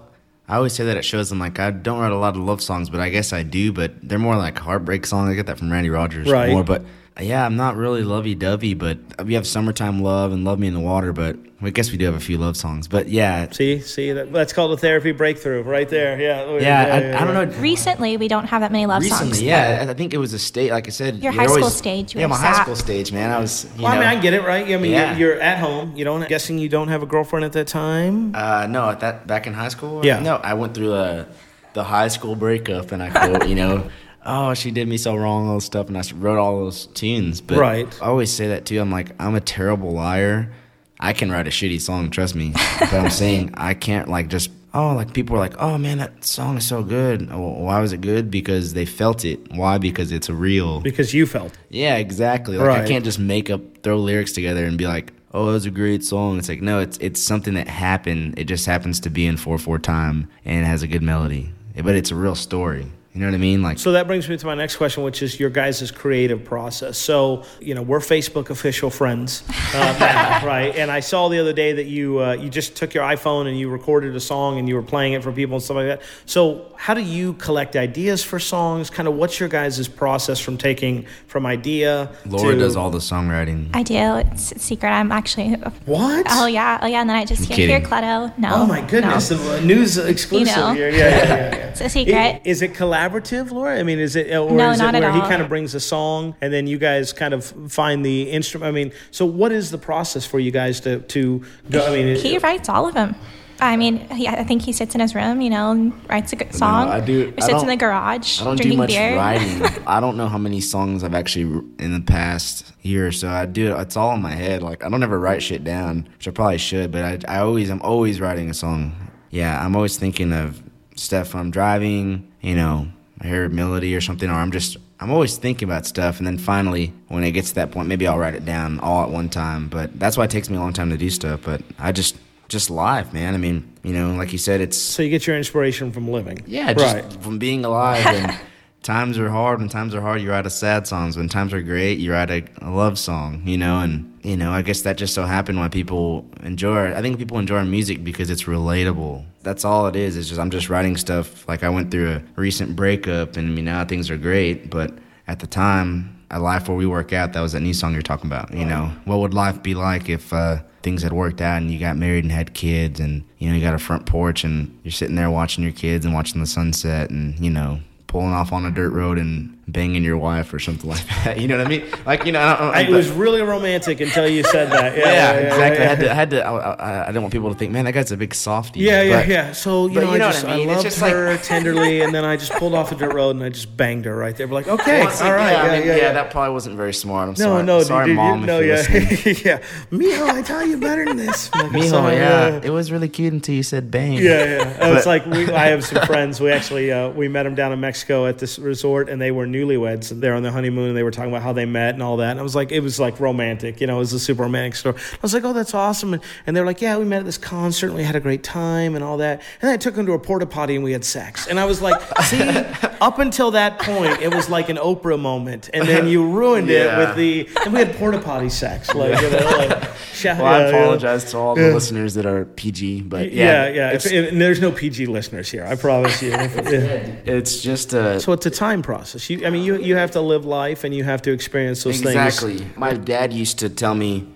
I always say that at shows. I'm like, I don't write a lot of love songs, but I guess I do. But they're more like heartbreak songs. I get that from Randy Rogers Right. more. But yeah, I'm not really lovey dovey. But we have summertime love and love me in the water. But I guess we do have a few love songs. But yeah, see see that that's called a therapy breakthrough right there yeah yeah, I, I don't know. Recently, we don't have that many love Recently, songs. yeah, I I think it was a state. Like I said, Your you're high school stage, Yeah, were my high school stage, man. I was. You Well, I mean, I get it, right? I mean, Yeah. you're, you're at home. You don't. I'm Guessing you don't have a girlfriend at that time. Uh, no, at that back in high school. Yeah. No, I went through uh, the high school breakup, and I quote, you know, oh, she did me so wrong, all this stuff, and I wrote all those tunes. But Right. I always say that too. I'm like, I'm a terrible liar. I can write a shitty song, trust me. but I'm saying (laughs) I can't like just. Oh, like people are like, oh man, that song is so good. Well, why was it good? Because they felt it. Why? Because it's real. Because you felt. Yeah, exactly. Like Right. I can't just make up throw lyrics together and be like, "Oh, it was a great song." It's like, no, it's it's something that happened. It just happens to be in four four time and has a good melody. But it's a real story. You know what I mean? Like So that brings me to my next question, which is your guys' creative process. So, you know, we're Facebook official friends uh, (laughs) now, right? And I saw the other day that you uh, you just took your iPhone and you recorded a song and you were playing it for people and stuff like that. So, how do you collect ideas for songs? Kind of what's your guys' process from taking from idea Laura to does all the songwriting. I do. It's, it's secret. I'm actually. what? Oh yeah. Oh yeah. And then I just I'm hear, kidding. here, Cleto. No. Oh my goodness, no. the news exclusive You know. here. Yeah, yeah, yeah, yeah. (laughs) It's a secret. I- Is it collaborative, Laura? I mean, is it or No, is not it where he kind of brings a song and then you guys kind of find the instrument? I mean, so what is the process for you guys to to go? I mean, He writes all of them. I mean, he, I think he sits in his room, you know, and writes a good song. I do- Or I sits in don't- the garage I don't drinking do much beer. writing. (laughs) I don't know how many songs I've actually in the past year or so. I do. It's all in my head. Like I don't ever write shit down, which I probably should. But I, I always, I'm always writing a song. yeah, I'm always thinking of stuff when I'm driving, you know, I hear a melody or something, or I'm just, I'm always thinking about stuff. And then finally, when it gets to that point, maybe I'll write it down all at one time. But that's why it takes me a long time to do stuff. But I just, just live, man. I mean, you know, like you said, it's. So you get your inspiration from living. Yeah, just right. from being alive. And (laughs) times are hard. When times are hard, you write a sad songs. When times are great, you write a, a love song, you know? And, you know, I guess that just so happened why people enjoy. I think people enjoy music because it's relatable. That's all it is. It's just, I'm just writing stuff. Like I went through a recent breakup and I mean, now things are great. But at the time, a life where we work out, that was that new song you're talking about. You know, what would life be like if, uh, things had worked out and you got married and had kids and you know you got a front porch and you're sitting there watching your kids and watching the sunset and you know pulling off on a dirt road and banging your wife or something like that. (laughs) You know what I mean? Like you know, I don't, I, it was really romantic until you said that. Yeah, (laughs) yeah, yeah, yeah exactly. I had to. I had to. I, I, I didn't want people to think, man, that guy's a big softie. Yeah, yeah, But- yeah. So you know, you know I what just I mean? Loved just like- her (laughs) tenderly, and then I just pulled off a dirt road and I just banged her right there. We're like, okay, Well, all right, yeah, mean, yeah, that probably wasn't very smart. I'm no, sorry. no, sorry, dude, mom, no, yeah, yeah. Mijo, I tell you better than this. Like, Mijo, sorry, yeah, it was really cute until you said bang. Yeah, yeah. it's like I have some friends. We actually uh, we met them down in Mexico at this resort, and they were newlyweds. They're on their honeymoon, and they were talking about how they met and all that. And I was like, it was like romantic, you know, it was a super romantic story. I was like, oh, that's awesome. And, and they were like, yeah, we met at this concert, and we had a great time, and all that. And then I took them to a porta potty, and we had sex. And I was like, see, (laughs) up until that point, it was like an Oprah moment, and then you ruined Yeah. it with the. And we had porta potty sex, like, you know, like. (laughs) shout- Well, I yeah, yeah. apologize to all the listeners that are PG, but Yeah, yeah, yeah. If, if- and there's no PG listeners here. I promise you. Yeah. (laughs) it's just a. So it's a time process. You, I mean, you you have to live life and you have to experience those exactly. things. Exactly. My dad used to tell me,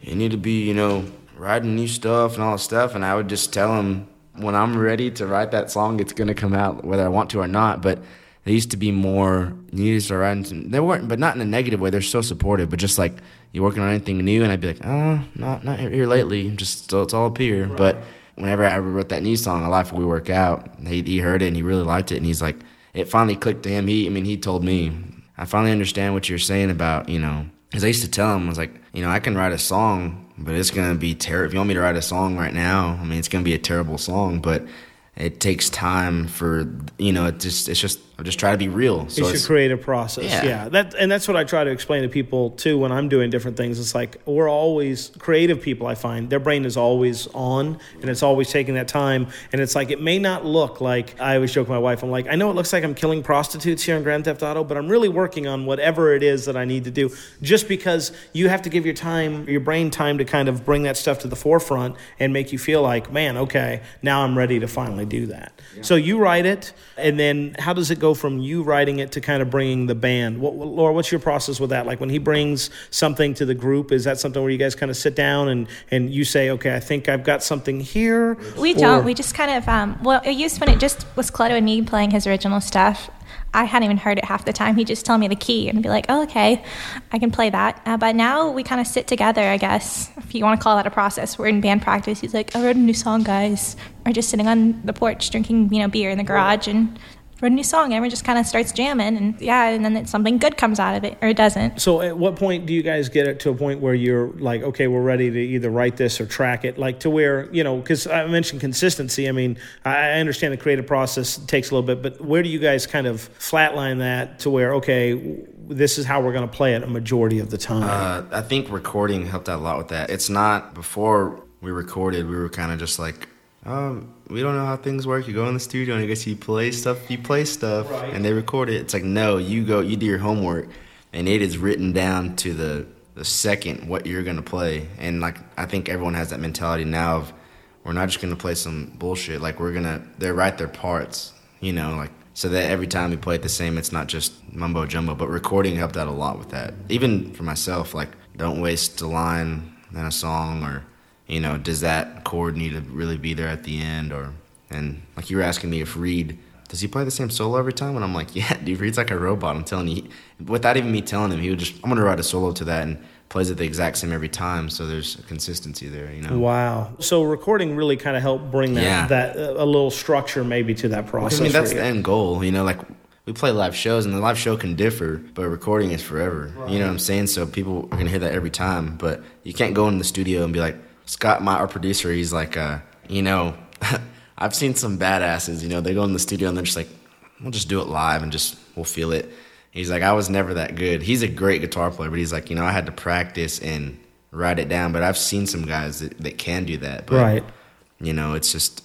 "You need to be, you know, writing new stuff and all this stuff," and I would just tell him when I'm ready to write that song, it's gonna come out whether I want to or not. But they used to be more. You need to writing. Some, they weren't, but not in a negative way. They're so supportive, but just like you working on anything new, and I'd be like, "Oh, not not here lately. Just so it's all up here." But whenever I ever wrote that new song, "A Life We Work Out," he he heard it and he really liked it, and he's like, it finally clicked to him. He, I mean, he told me, I finally understand what you're saying about, you know, because I used to tell him, I was like, you know, I can write a song, but it's gonna be terrible. If you want me to write a song right now, I mean, it's gonna be a terrible song, but it takes time for, you know, it just, it's just, I just try to be real. So it's it's, your creative process. Yeah. Yeah. That and that's what I try to explain to people too when I'm doing different things. It's like we're always creative people. I find their brain is always on and it's always taking that time. And it's like it may not look like I always joke with my wife. I'm like, I know it looks like I'm killing prostitutes here in Grand Theft Auto, but I'm really working on whatever it is that I need to do. Just because you have to give your time, your brain time to kind of bring that stuff to the forefront and make you feel like, man, okay, now I'm ready to finally do that. So you write it, and then how does it go from you writing it to kind of bringing the band? What, Laura, what's your process with that? Like when he brings something to the group, is that something where you guys kind of sit down and, and you say, okay, I think I've got something here? We Or- don't. We just kind of, um, well, it used when it just was Cleto and me playing his original stuff. I hadn't even heard it half the time. He'd just tell me the key and be like, oh, okay, I can play that. Uh, but now we kind of sit together, I guess, if you want to call that a process. We're in band practice. He's like, I wrote a new song, guys. We're just sitting on the porch drinking, you know, beer in the garage and wrote a new song. Everyone just kind of starts jamming. And yeah, and then it, something good comes out of it or it doesn't. So at what point do you guys get it to a point where you're like, okay, we're ready to either write this or track it? Like to where, you know, because I mentioned consistency. I mean, I I understand the creative process takes a little bit, but where do you guys kind of flatline that to where, okay, this is how we're going to play it a majority of the time? uh, I think recording helped out a lot with that. It's not before we recorded, we were kind of just like, um, we don't know how things work. You go in the studio and I guess you play stuff, you play stuff, Right. and they record it. It's like, no, you go, you do your homework, and it is written down to the the second what you're gonna play. And like, I think everyone has that mentality now of, we're not just gonna play some bullshit. Like we're gonna, they write their parts, you know, like so that every time we play it the same, it's not just mumbo jumbo. But recording helped out a lot with that. Even for myself, like don't waste a line in a song, or you know, does that chord need to really be there at the end, or and like you were asking me if Reid. Does he play the same solo every time? And I'm like, (laughs) yeah, dude, Reid's like a robot. I'm telling you, without even me telling him, he would just, I'm gonna write a solo to that and plays it the exact same every time. So there's a consistency there, you know. wow. So recording really kind of helped bring that, Yeah. that uh, a little structure maybe to that process. I mean, that's the end goal. You know, like we play live shows, and the live show can differ, but recording is forever. You know what I'm saying? So people are gonna hear that every time. But you can't go in the studio and be like Scott, my our producer. He's like, uh, you know, (laughs) I've seen some badasses. You know, they go in the studio and they're just like, "We'll just do it live and just we'll feel it." He's like, "I was never that good." He's a great guitar player, but he's like, you know, I had to practice and write it down. But I've seen some guys that, that can do that. But, Right. You know, it's just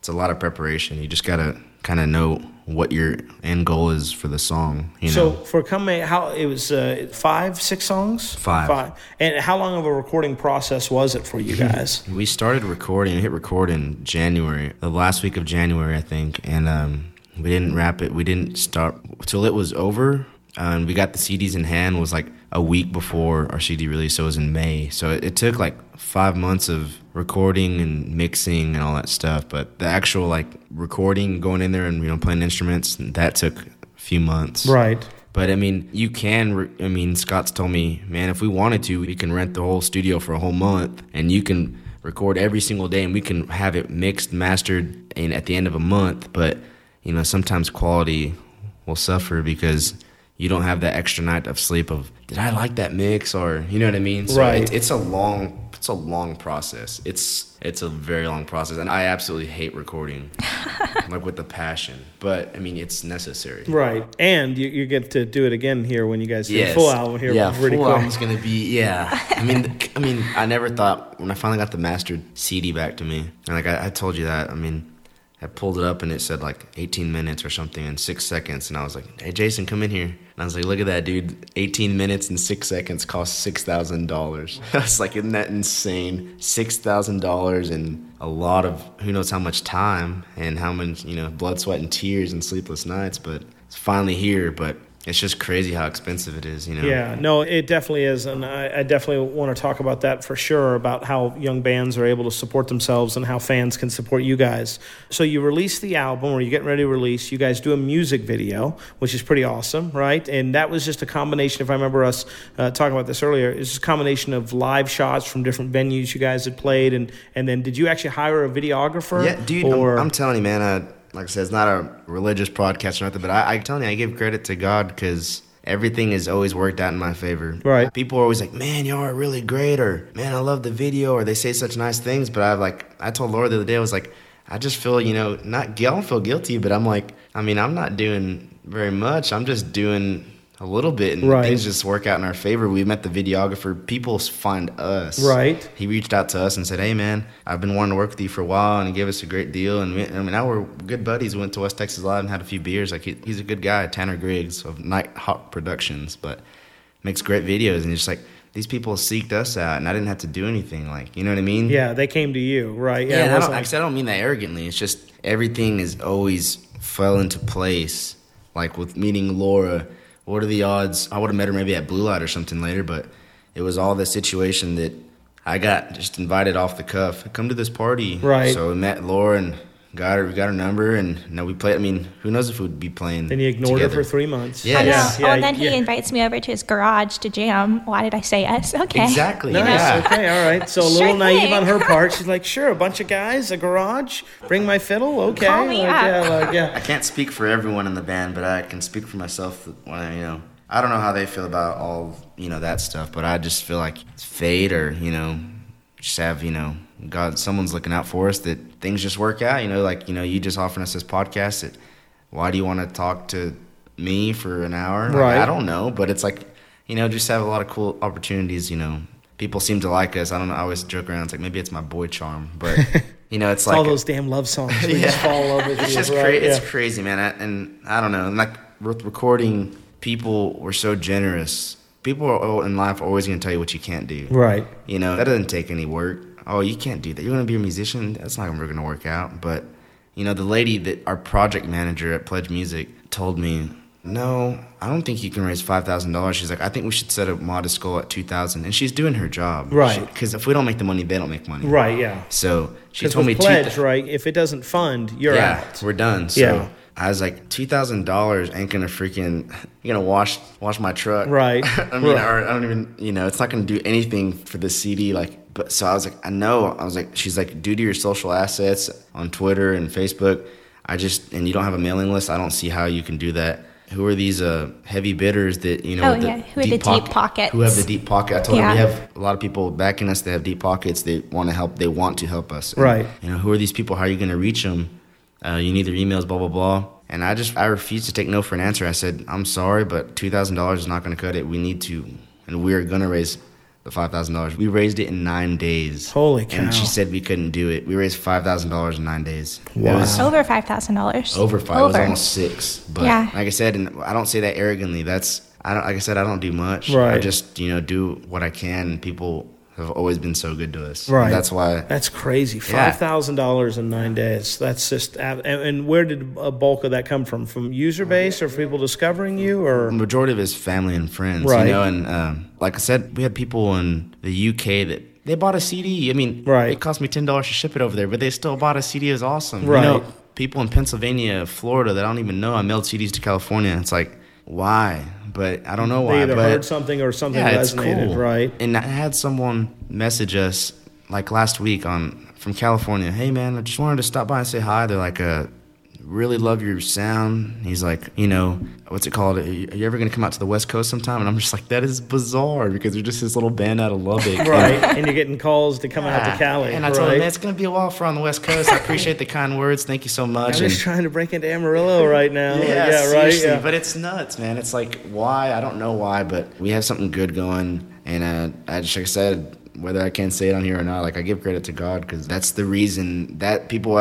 it's a lot of preparation. You just gotta kind of know what your end goal is for the song. You So know, for coming, how it was uh, five, six songs, Five. five. And how long of a recording process was it for you guys? We started recording, hit record in January, the last week of January, I think, and um, we didn't wrap it. We didn't start till it was over. And we got the CDs in hand was like a week before our CD release, so it was in May. So it, it took like five months of recording and mixing and all that stuff. But the actual like recording, going in there and you know playing instruments, that took a few months. right. But I mean, you can. Re- I mean, Scott's told me, man, if we wanted to, we can rent the whole studio for a whole month, and you can record every single day, and we can have it mixed, mastered, and at the end of a month. But you know, sometimes quality will suffer because you don't have that extra night of sleep. Of did I like that mix, or you know what I mean? So Right. It, it's a long. It's a long process. It's it's a very long process, and I absolutely hate recording, (laughs) like with the passion. But I mean, it's necessary. Right. And you, you get to do it again here when you guys do Yes. a full album here Yeah, pretty full quick. album's gonna be yeah. (laughs) I mean, I mean, I never thought when I finally got the mastered CD back to me, and like I, I told you that. I mean, I pulled it up and it said like 18 minutes or something in six seconds, and I was like, "Hey, Jason, come in here." And I was like, "Look at that, dude! 18 minutes and six seconds cost six thousand dollars." (laughs) I was like, "Isn't that insane? Six thousand dollars and a lot of who knows how much time and how much you know blood, sweat, and tears and sleepless nights." But it's finally here. But it's just crazy how expensive it is, you know. Yeah, no, it definitely is, and I, I definitely want to talk about that for sure about how young bands are able to support themselves and how fans can support you guys. So you release the album, or you're getting ready to release. You guys do a music video, which is pretty awesome, right? And that was just a combination. If I remember us uh, talking about this earlier, it's just a combination of live shots from different venues you guys had played, and and then did you actually hire a videographer? Yeah, dude, I'm- I'm, telling you, man. Uh, like I said, it's not a religious podcast or nothing, but I, I telling you, I give credit to God because everything has always worked out in my favor. Right. People are always like, "Man, y'all are really great," or "Man, I love the video," or they say such nice things. But I've like, I told Laura the other day, I was like, I just feel, you know, not I don't feel guilty, but I'm like, I mean, I'm not doing very much. I'm just doing a little bit, and Right. things just work out in our favor. We met the videographer. People find us. Right. He reached out to us and said, "Hey, man, I've been wanting to work with you for a while," and he gave us a great deal. And we, I mean, now we're good buddies. We went to West Texas Live and had a few beers. Like he, he's a good guy, Tanner Griggs of Night Hawk Productions, but makes great videos. And it's just like these people seeked us out, and I didn't have to do anything. Like, you know what I mean? yeah, they came to you, right? Yeah, and I, don't, like I don't mean that arrogantly. It's just everything is always fell into place. Like with meeting Laura, what are the odds? I would have met her maybe at Blue Light or something later, but it was all the situation that I got just invited off the cuff. Come to this party, Right. So we met Laura and got her. We got her number, and you know we played. I mean, who knows if we'd be playing? Then he ignored together. her for three months. Yeah. I know. Oh, and then he yeah. invites me over to his garage to jam. Why did I say yes? (laughs) Okay. Exactly. Nice. Yeah. Okay. All right. So a Sure little naive thing. on her (laughs) part. She's like, sure, a bunch of guys, a garage, bring my fiddle. Okay. Call me like, up. Yeah. Like, (laughs) I can't speak for everyone in the band, but I can speak for myself. When I, you know, I don't know how they feel about all you know that stuff, but I just feel like it's fate, or you know, just have you know, God, someone's looking out for us that things just work out. You know, like you know, you just offering us this podcast. That why do you want to talk to me for an hour? Like, Right. I don't know, but it's like you know, just have a lot of cool opportunities. You know, people seem to like us. I don't know. I always joke around. It's like maybe it's my boy charm, but (laughs) you know, it's It's like all those damn love songs. (laughs) Yeah. just fall in love with (laughs) it's you. just right? crazy. yeah. It's crazy, man. I, and I don't know. And like with recording, people were so generous. People are, in life are always going to tell you what you can't do. Right. You know that doesn't take any work. Oh, you can't do that. You're going to be a musician. That's not ever going to work out. But you know, the lady that our project manager at Pledge Music told me, no, I don't think you can raise five thousand dollars. She's like, I think we should set a modest goal at two thousand. And she's doing her job, Right. Because if we don't make the money, they don't make money, Right. Yeah. So she told me with two- pledge, right? If it doesn't fund, you're yeah, out. we're done. So Yeah. I was like, two thousand dollars ain't gonna freaking you're gonna wash wash my truck. Right. (laughs) I mean, Right. I don't even you know, it's not gonna do anything for the CD. Like, but so I was like, I know. I was like, she's like, due to your social assets on Twitter and Facebook, I just and you don't have a mailing list. I don't see how you can do that. Who are these uh, heavy bidders that you know? Oh, the yeah. Who are the deep pockets? Who have the deep pocket? I told her Yeah. we have a lot of people backing us. They have deep pockets. They want to help. They want to help us. And, Right. You know, who are these people? How are you going to reach them? Uh, you need their emails, blah blah blah. And I just I refused to take no for an answer. I said, I'm sorry, but two thousand dollars is not going to cut it. We need to, and we're gonna raise the five thousand dollars. We raised it in nine days. Holy cow. And she said we couldn't do it. We raised five thousand dollars in nine days. It Wow. was Over five thousand dollars. over five. It was almost six. But Yeah. like I said, and I don't say that arrogantly. That's I don't like I said, I don't do much. Right. I just, you know, do what I can. People have always been so good to us. Right. That's why That's crazy. Yeah. Five thousand dollars in nine days. That's just. And, and where did a bulk of that come from? From user base or people discovering you, or the majority of his family and friends. Right. You know, and um, like I said, we had people in the UK that they bought a CD. I mean, Right. it cost me ten dollars to ship it over there, but they still bought a CD. It was awesome. Right. You know, people in Pennsylvania, Florida that I don't even know. I mailed CDs to California. It's like, why? But I don't know why. they either but heard something or something yeah, it's resonated, cool. right? And I had someone message us like last week on from California. Hey man, I just wanted to stop by and say hi. They're like, uh, really love your sound. He's like, you know, what's it called? Are you ever gonna come out to the West Coast sometime? And I'm just like, that is bizarre because you're just this little band out of Lubbock. (laughs) Right, and you're getting calls to come out to Cali, And I right? told him, man, it's gonna be a while for on the West Coast. I appreciate the kind words. Thank you so much. I'm much. just trying to break into Amarillo right now. yeah, yeah right. Yeah. But it's nuts, man. It's like why? I don't know why, but we have something good going, and uh, I just like I said, whether I can say it on here or not, like I give credit to God because that's the reason that people.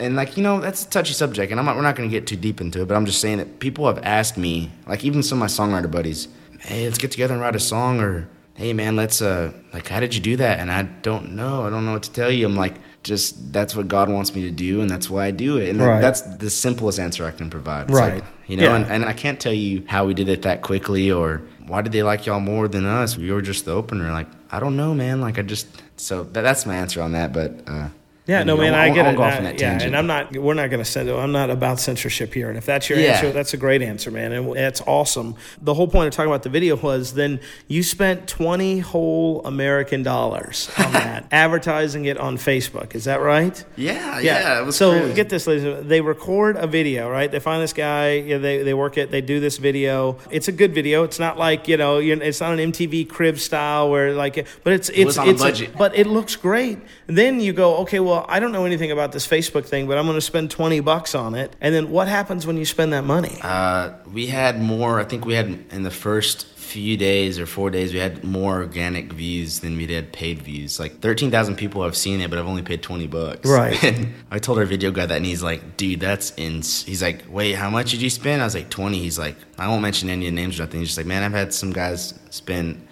And like you know, that's a touchy subject, and I'm not, we're not going to get too deep into it. But I'm just saying that people have asked me, like even some of my songwriter buddies, "Hey, let's get together and write a song," or "Hey, man, let's uh, like, how did you do that?" And I don't know. I don't know what to tell you. I'm like, just that's what God wants me to do, and that's why I do it. And that- Right. that's the simplest answer I can provide. It's Right. like, you know, Yeah. and, and I can't tell you how we did it that quickly or why did they like y'all more than us. We were just the opener. Like, I don't know, man. Like, I just, so that, that's my answer on that. But, uh, Yeah, no, know, man, I get won't it. go off on that yeah, tangent. and I'm not. We're not going to send. I'm not about censorship here. And if that's your Yeah. answer, that's a great answer, man, and that's awesome. The whole point of talking about the video was then you spent 20 whole American dollars on (laughs) that, advertising it on Facebook. Is that right? yeah, yeah, it was so crazy. get this, ladies. They record a video, right? They find this guy. You know, they they work it. They do this video. It's a good video. It's not like you know, it's not an MTV crib style where like, but it's it's a it's budget. but it looks great. Then you go, okay, well, I don't know anything about this Facebook thing, but I'm going to spend 20 bucks on it. And then what happens when you spend that money? Uh, we had more. I think we had in the first few days or four days, we had more organic views than we did paid views. Like thirteen thousand people have seen it, but I've only paid twenty bucks. Right. (laughs) And I told our video guy that, and he's like, "Dude, that's in. He's like, "Wait, how much did you spend?" I was like, 20 He's like, "I won't mention any names or nothing." He's just like, "Man, I've had some guys spend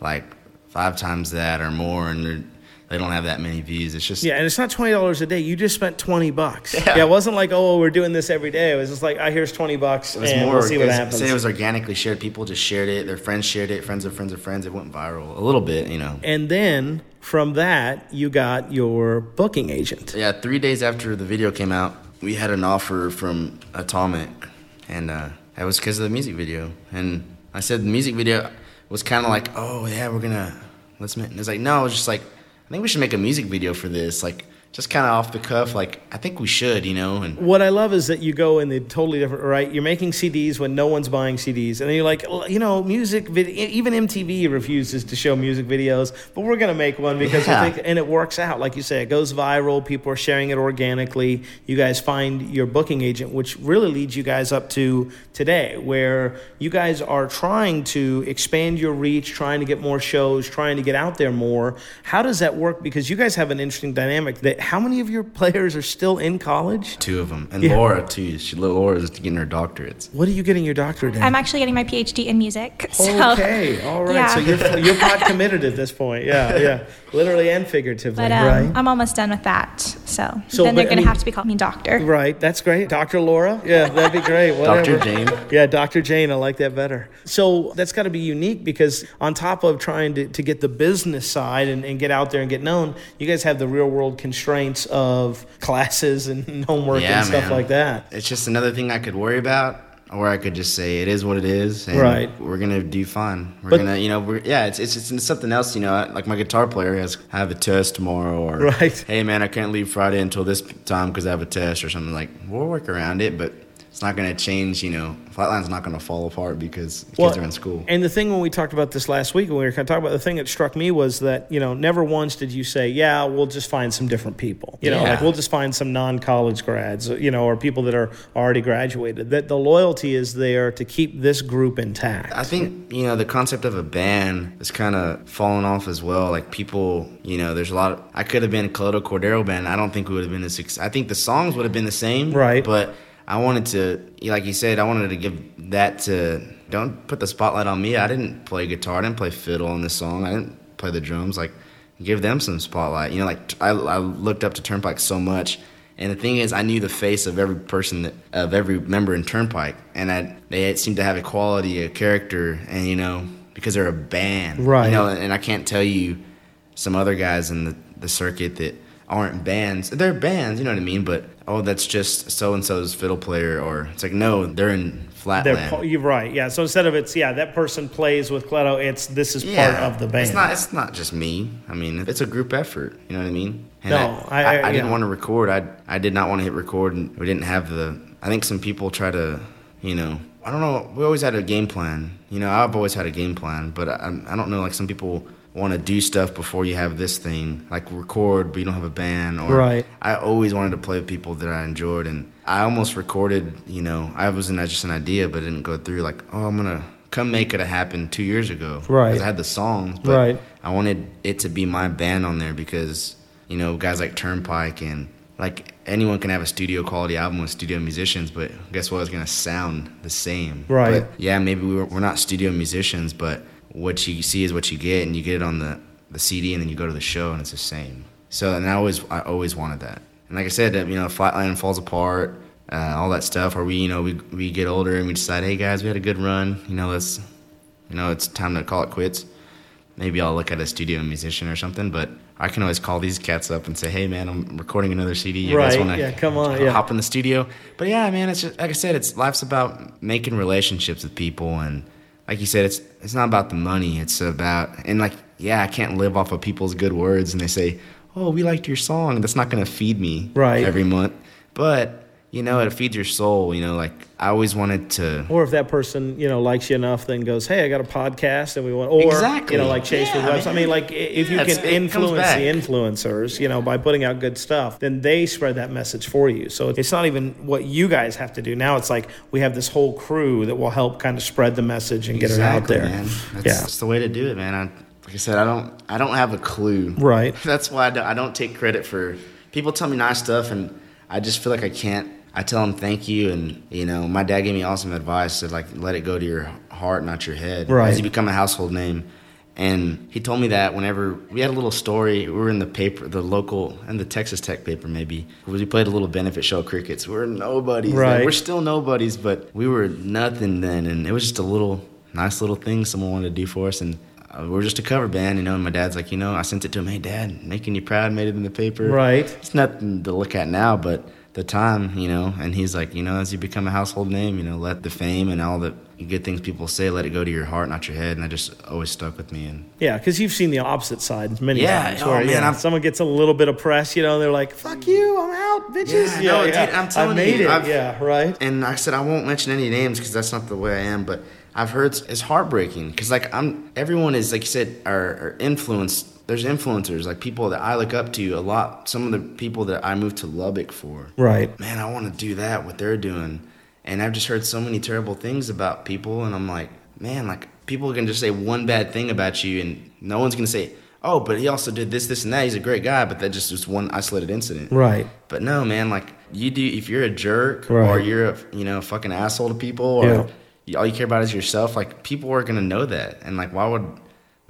like five times that or more, and they're." They don't have that many views. It's just Yeah, and it's not twenty dollars a day. You just spent twenty bucks. Yeah. Yeah. it wasn't like oh we're doing this every day. It was just like I here's twenty bucks It was and more. we'll see what was, happens. Say it was organically shared. People just shared it. Their friends shared it. Friends of friends of friends. It went viral a little bit, you know. and then from that you got your booking agent. Yeah, three days after the video came out, we had an offer from Atomic, and uh, that was because of the music video. And I said the music video was kind of like, oh yeah, we're gonna let's. And it's like no, it was just like I think we should make a music video for this, like just kind of off the cuff. Like I think we should, you know. And What I love is that you go in the totally different right. You're making CDs when no one's buying CDs, and then you're like, you know, music video. Even MTV refuses to show music videos, but we're gonna make one because Yeah. we think, and it works out. Like you say, it goes viral. People are sharing it organically. You guys find your booking agent, which really leads you guys up to today, where you guys are trying to expand your reach, trying to get more shows, trying to get out there more. How does that work? Because you guys have an interesting dynamic. That how many of your players are still in college? two of them, and Yeah. Laura too. She Laura is getting her doctorates. What are you getting your doctorate in? I'm actually getting my PhD in music. (laughs) So, okay, all right. Yeah. So you're you're pot (laughs) committed at this point. Yeah, yeah, literally and figuratively, But um, right? I'm almost done with that. So, So, then but, they're I going to have to be calling me doctor. Right, that's great. Dr. Laura? Yeah, that'd be great. (laughs) Dr. Jane. Yeah, Dr. Jane, I like that better. So that's got to be unique because on top of trying to, to get the business side and, and get out there and get known, you guys have the real world constraints of classes and (laughs) homework Yeah, and stuff man. like that. It's just another thing I could worry about, or I could just say it is what it is, and Right. we're gonna do fine. We're But- gonna, you know, we're, yeah, it's, it's it's something else. You know, like my guitar player has I have a test tomorrow, or (laughs) Right. hey man, I can't leave Friday until this time because I have a test or something. Like we'll work around it, but it's not going to change. You know, Flatland's not going to fall apart because kids are in school. And the thing when we talked about this last week, when we were kind of talking about the thing that struck me was that, you know, never once did you say, yeah, we'll just find some different people. You know, Yeah. like we'll just find some non college grads, you know, or people that are already graduated. That the loyalty is there to keep this group intact. I think you know the concept of a band is kind of fallen off as well. Like people, you know, there's a lot. Of, I could have been a Cleto Cordero band. I don't think we would have been as. suc- I think the songs would have been the same, Right. But I wanted to, like you said, I wanted to give that to. Don't put the spotlight on me. I didn't play guitar. I didn't play fiddle on this song. I didn't play the drums. Like, give them some spotlight. You know, like I, I looked up to Turnpike so much. And the thing is, I knew the face of every person that of every member in Turnpike, and I, they seemed to have a quality, a character, and you know, because they're a band, Right. You know, and I can't tell you some other guys in the, the circuit that aren't bands. They're bands, you know what I mean? But oh, that's just so and so's fiddle player, or it's like no, they're in They're, Flatland. you're right. Yeah. So instead of it's, yeah, that person plays with Cleto, it's this is part of the band. It's not. It's not just me. I mean, it's a group effort. You know what I mean? And No, I, I- I, I- didn't yeah. want to record. I I did not want to hit record, and we didn't have the. I think some people try to, you know, I don't know. We always had a game plan. You know, I've always had a game plan, but I, I don't know. Like some people want to do stuff before you have this thing, like record, but you don't have a band. Or Right. I always wanted to play with people that I enjoyed, and I almost recorded. You know, I was in just an idea, but it didn't go through. Like, oh, I'm gonna come make it happen two years ago. Right. I had the songs, but Right. I wanted it to be my band on there because you know guys like Turnpike and like anyone can have a studio quality album with studio musicians, but guess what? It's gonna sound the same. Right. But yeah, maybe we were, we're not studio musicians, but what you see is what you get, and you get it on the the CD, and then you go to the show, and it's the same. So and I always I always wanted that. And like I said, you know, Flatland falls apart. Uh, all that stuff, or we, you know, we we get older and we decide, hey guys, we had a good run, you know, let's, you know, it's time to call it quits maybe I'll look at a studio musician or something, but I can always call these cats up and say, "Hey, man, I'm recording another CD. You guys Right, want to yeah, come on, yeah. hop in the studio?" But yeah, man, it's just, like I said, it's life's about making relationships with people, and like you said, it's it's not about the money. It's about and like yeah, I can't live off of people's good words, and they say, "Oh, we liked your song." That's not going to feed me Right. every month, but you know, it feeds your soul. You know, like I always wanted to. Or if that person, you know, likes you enough, then goes, "Hey, I got a podcast, and we want," or Exactly. you know, like Chase with I webs. I mean, mean, like if you can it's- it comes influence the influencers, you know, by putting out good stuff, then they spread that message for you. So it's not even what you guys have to do. Now it's like we have this whole crew that will help kind of spread the message and get it out there. Man. That's, Yeah. that's the way to do it, man. I, like I said, I don't, I don't have a clue. Right. (laughs) That's why I don't, I don't take credit for people tell me nice stuff, and I just feel like I can't. I tell them thank you, and you know, my dad gave me awesome advice. Said like, let it go to your heart, not your head, Right. as you become a household name. And he told me that whenever we had a little story, we were in the paper, the local, and the Texas Tech paper maybe, we played a little benefit show of crickets. We're nobodies. then. Right. We're still nobodies, but we were nothing then. And it was just a little, nice little thing someone wanted to do for us. And uh, we were just a cover band, you know. And my dad's like, you know, I sent it to him, hey, dad, making you proud, made it in the paper. Right. It's nothing to look at now, but the time, you know, and he's like, you know, as you become a household name, you know, let the fame and all the good things people say, let it go to your heart, not your head. And that just always stuck with me. And Yeah, because you've seen the opposite side many Yeah, times. oh, Where man, yeah, I'm- someone gets a little bit of press, you know, they're like, "Fuck you, I'm out, bitches." Yeah, no, dude, I'm telling I made you, it. I've- yeah, right. and I said I won't mention any names because that's not the way I am. But I've heard it's, it's heartbreaking because like I'm everyone is like you said are, are influenced. There's influencers like people that I look up to a lot. Some of the people that I moved to Lubbock for. Right. Man, I want to do that what they're doing, and I've just heard so many terrible things about people, and I'm like, man, like people can just say one bad thing about you, and no one's gonna say. Oh, but he also did this, this, and that. He's a great guy, but that just was one isolated incident. Right. But no, man, like you do. If you're a jerk or you're a you know fucking asshole to people, or Yeah. all you care about is yourself, like people are gonna know that, and like why would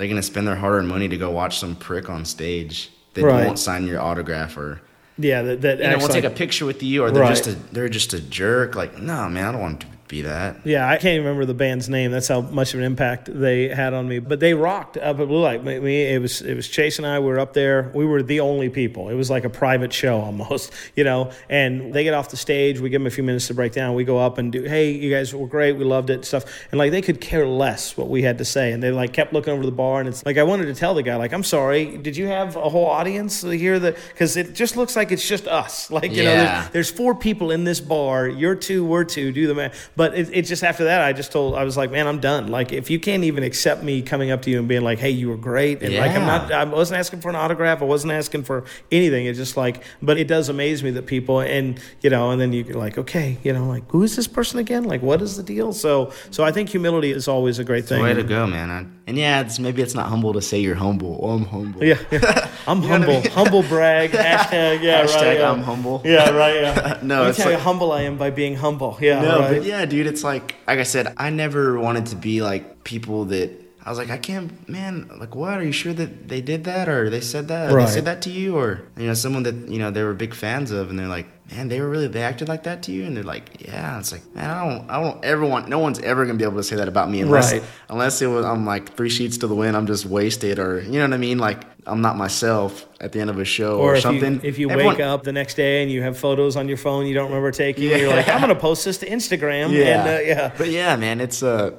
they gonna spend their hard-earned money to go watch some prick on stage that Right. won't sign your autograph or Yeah, that, that you know won't actually- take a picture with you or they're Right. just a they're just a jerk? Like no, man, I don't want to be that. Yeah, I can't even remember the band's name. That's how much of an impact they had on me. But they rocked up at Blue Light. Me, it was it was Chase and I. We were up there. We were the only people. It was like a private show (laughs) almost, you know. And they get off the stage. We give them a few minutes to break down. We go up and do. Hey, you guys were great. We loved it. Stuff. And like they could care less what we had to say. And they like kept looking over the bar. And it's like I wanted to tell the guy like I'm sorry. Did you have a whole audience here that because it just looks like it's just us. Like you know, there's, there's four people in this bar. You're two. We're two. Do the math. But it, it just after that, I just told I was like, man, I'm done. Like if you can't even accept me coming up to you and being like, hey, you were great, and like I'm not, I wasn't asking for an autograph. I wasn't asking for anything. It's just like, but it does amaze me that people and you know, and then you're like, okay, you know, like who is this person again? Like what is the deal? So so I think humility is always a great thing. Way to go, man. I, and yeah, it's maybe it's not humble to say you're humble. Oh, I'm humble. Yeah, yeah. (laughs) I'm what I humble. mean? Humble brag. (laughs) Hashtag. Yeah, Hashtag right. I'm humble. Yeah, right. Yeah. (laughs) No, Let me it's tell you how humble I am by being humble. Yeah, No, right. but yeah, dude, it's like like I said, I never wanted to be like people that I was like, I can't, man. Like, what? Are you sure that they did that, or they said that, or Right. they said that to you, or you know, someone that you know they were big fans of, and they're like, man, they were really they acted like that to you, and they're like, yeah. It's like, man, I don't, I don't ever want. No one's ever gonna be able to say that about me unless, Right. unless it was I'm like three sheets to the wind, I'm just wasted, or you know what I mean, like. I'm not myself at the end of a show or, Or if something. you if you Everyone- wake up the next day and you have photos on your phone you don't remember taking, Yeah. you're like, I'm gonna post this to Instagram. Yeah. And, uh, yeah. But yeah, man, it's uh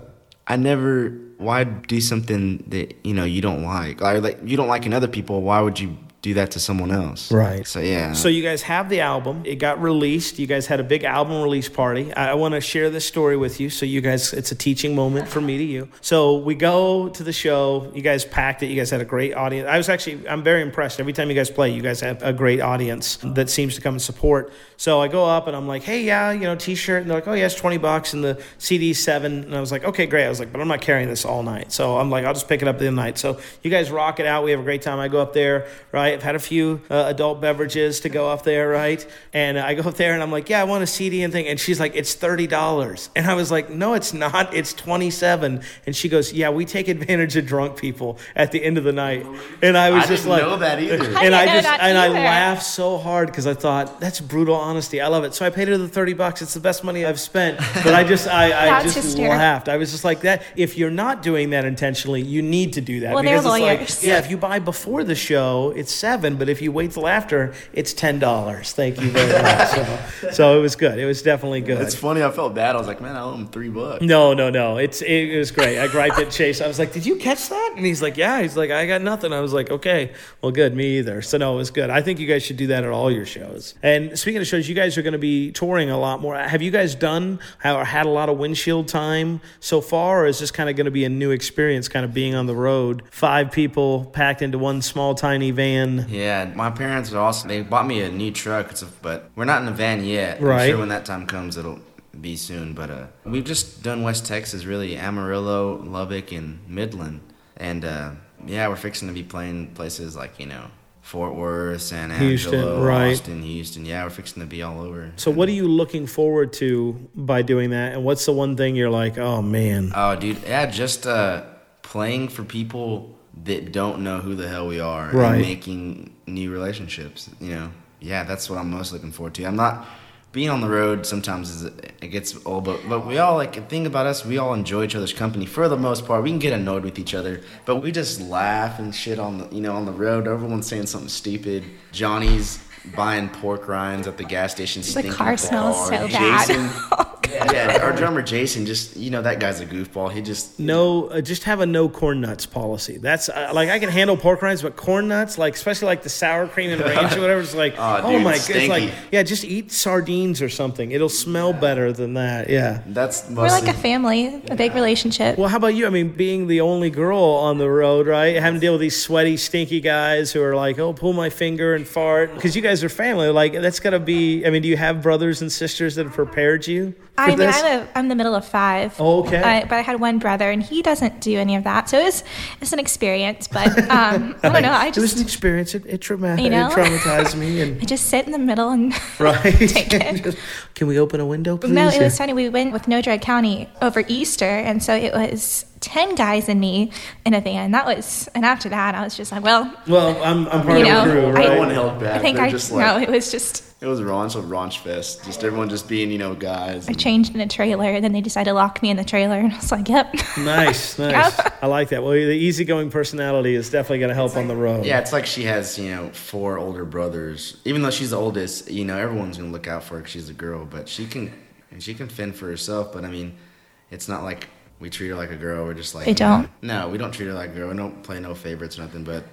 I never why do something that, you know, you don't like. Or like you don't like in other people, why would you do that to someone else? Right. So yeah. So you guys have the album. It got released. You guys had a big album release party. I, I want to share this story with you. So you guys, it's a teaching moment for me to you. So we go to the show. You guys packed it. You guys had a great audience. I was actually, I'm very impressed. Every time you guys play, you guys have a great audience that seems to come and support. So I go up and I'm like, hey, yeah, you know, t-shirt. And they're like, oh yeah, it's 20 bucks. And the CD seven. And I was like, okay, great. I was like, but I'm not carrying this all night. So I'm like, I'll just pick it up the night. So you guys rock it out. We have a great time. I go up there, right? I've had a few uh, adult beverages to go up there, right? And I go up there and I'm like, yeah, I want a CD and thing. And she's like, it's $30. And I was like, no, it's not. It's 27 And she goes, yeah, we take advantage of drunk people at the end of the night. And I was I just didn't like, know that either. (laughs) I and didn't I know just that and I either. laughed so hard because I thought that's brutal honesty. I love it. So I paid her the thirty bucks. It's the best money I've spent. But I just I, I just hysterical. laughed. I was just like that. If you're not doing that intentionally, you need to do that. Well, they're because it's like, lawyers. yeah, if you buy before the show, it's seven. But if you wait till after, it's ten dollars. Thank you very much. (laughs) So, so it was good. It was definitely good. it's funny, I felt bad. I was like, man, I owe him three bucks. No, no, no. It's it, was great. I griped at Chase. I was like, "Did you catch that?" And he's like, "Yeah." He's like, "I got nothing." I was like, "Okay, well, good. Me either." So no, it was good. I think you guys should do that at all your shows. And speaking of shows, you guys are going to be touring a lot more. Have you guys done or had a lot of windshield time so far, or is this kind of going to be a new experience, kind of being on the road, five people packed into one small tiny van? Yeah, my parents are also they bought me a new truck, but we're not in a van yet. Right. I'm sure when that time comes it'll be soon. But uh we've just done West Texas, really Amarillo, Lubbock and Midland. And uh yeah, we're fixing to be playing places like, you know, Fort Worth, San Houston, Angelo, right. Austin, Houston. Yeah, we're fixing to be all over. So what are you looking forward to by doing that? And what's the one thing you're like, "Oh man." Oh, dude, yeah, just uh, playing for people that don't know who the hell we are Right. and making new relationships. You know, yeah, that's what I'm most looking forward to. I'm not being on the road. Sometimes is it gets old, but but we all like the thing about us. We all enjoy each other's company for the most part. We can get annoyed with each other, but we just laugh and shit on the you know on the road. Everyone's saying something stupid. Johnny's buying pork rinds at the gas station. The car smells car. so bad. (laughs) Jason, yeah, our drummer Jason, just you know that guy's a goofball. He just No, uh, just have a no corn nuts policy. That's uh, like I can handle pork rinds, but corn nuts, like especially like the sour cream and (laughs) ranch or whatever, it's like, Aw, oh dude, my god, it's like yeah, just eat sardines or something. It'll smell better than that. Yeah. That's mostly. We're like a family, a big relationship. Well, how about you? I mean, being the only girl on the road, right? Having to deal with these sweaty, stinky guys who are like, "Oh, pull my finger and fart," because you guys are family. Like that's got to be. I mean, do you have brothers and sisters that have prepared you? I mean? I'm, a, I'm the middle of five. Oh, okay. I, but I had one brother, and he doesn't do any of that. So it's it's an experience. But um, (laughs) I don't know. I it was just an experience. It, it, trauma- You know? it traumatized me, and (laughs) I just sit in the middle and (laughs) right. take it. Just, Can we open a window, please? No, it was funny. We went with No Drag County over Easter, and so it was 10 guys and me in a van. That was, and after that, I was just like, well, Well, I'm, I'm part You of know, the crew, I- right? No one held back. I think They're I, just no, it was just, it was raunch of raunch fest. Just everyone just being, you know, guys. I changed in a trailer and then they decided to lock me in the trailer and I was like, yep. Nice, (laughs) nice. I like that. Well, the easygoing personality is definitely going to help on the road. Yeah, it's like she has, you know, four older brothers. Even though she's the oldest, you know, everyone's gonna look out for her 'cause she's a girl. But she can, she can fend for herself. But I mean, it's not like we treat her like a girl. We're just like They don't? No, we don't treat her like a girl. We don't play no favorites or nothing. But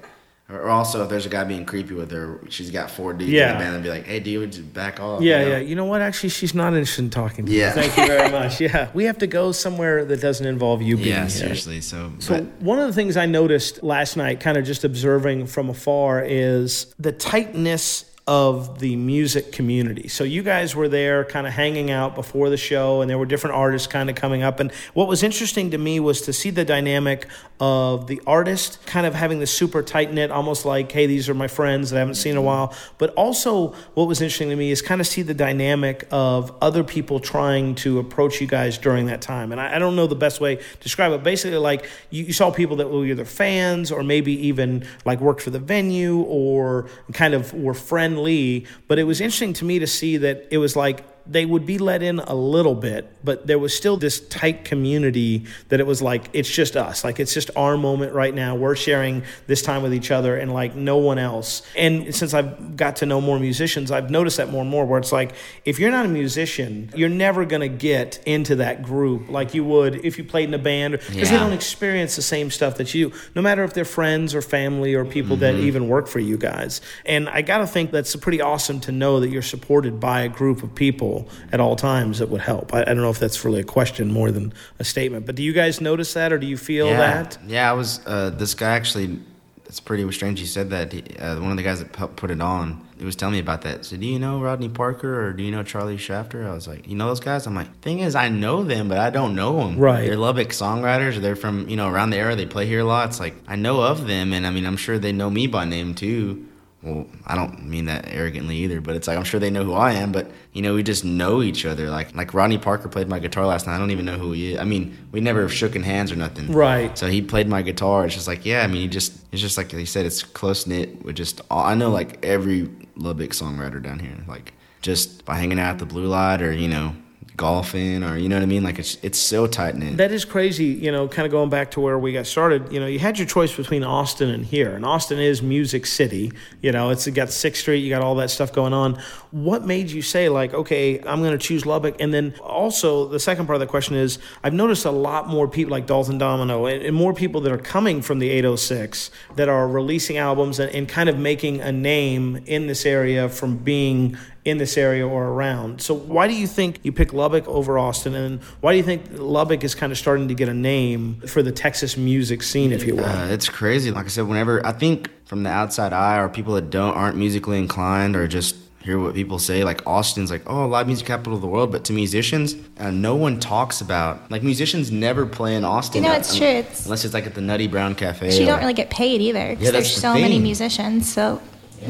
or also, if there's a guy being creepy with her, she's got four dudes in Yeah. the band and be like, "Hey, dude, just back off." Yeah, you know? yeah. You know what? Actually, she's not interested in talking to you. Yeah. Thank you very (laughs) much. Yeah. We have to go somewhere that doesn't involve you being Yeah, here. seriously. So, So but one of the things I noticed last night, kind of just observing from afar, is the tightness of the music community. So you guys were there kind of hanging out before the show and there were different artists kind of coming up and what was interesting to me was to see the dynamic of the artist kind of having this super tight knit almost like hey these are my friends that I haven't seen in a while, but also what was interesting to me is kind of see the dynamic of other people trying to approach you guys during that time. And I, I don't know the best way to describe it. Basically like you, you saw people that were either fans or maybe even like worked for the venue or kind of were friendly. But it was interesting to me to see that it was like they would be let in a little bit, but there was still this tight community that it was like it's just us. Like it's just our moment right now. We're sharing this time with each other and like no one else. And since I've got to know more musicians, I've noticed that more and more where it's like if you're not a musician, you're never going to get into that group like you would if you played in a band because they don't experience the same stuff that you no matter if they're friends or family or people that Mm-hmm. even work for you guys. And I got to think that's pretty awesome to know that you're supported by a group of people at all times that would help. I, I don't know if that's really a question more than a statement, but do you guys notice that or do you feel yeah, that? yeah, I was. Uh, this guy actually. It's pretty strange. He said that. He, uh, one of the guys that helped put it on. He was telling me about that. So, do you know Rodney Parker or do you know Charlie Shafter? I was like, you know those guys? I'm like, thing is, I know them, but I don't know them. Right. They're Lubbock songwriters. They're from you know around the area. They play here a lot. It's like I know of them, and I mean, I'm sure they know me by name too. Well, I don't mean that arrogantly either, but it's like I'm sure they know who I am. But you know, we just know each other. Like like Rodney Parker played my guitar last night. I don't even know who he is. I mean, we never shooken hands or nothing. Right. So he played my guitar. It's just like yeah. I mean, he just it's just like he said. It's close knit with just all, I know like every Lubbock songwriter down here. Like just by hanging out at the Blue Light or you know golfing or you know what I mean. Like it's it's so tight knit. That is crazy, you know, kind of going back to where we got started. You know, you had your choice between Austin and here. And Austin is Music City. You know, it's got 6th Street, you got all that stuff going on. What made you say, like, okay, I'm going to choose Lubbock? And then also, the second part of the question is I've noticed a lot more people like Dalton Domino and, and more people that are coming from the 806 that are releasing albums and, and kind of making a name in this area from being in this area or around. So why do you think you pick Lubbock over Austin, and why do you think Lubbock is kind of starting to get a name for the Texas music scene, if you will? Uh, it's crazy. Like I said, whenever I think from the outside eye, or people that don't aren't musically inclined, or just hear what people say, like Austin's like, oh, live music capital of the world, but to musicians, uh, no one talks about like musicians never play in Austin. You know, uh, it's true. It's- unless it's like at the Nutty Brown Cafe. you or- don't really get paid either because Yeah, there's that's the so many musicians. So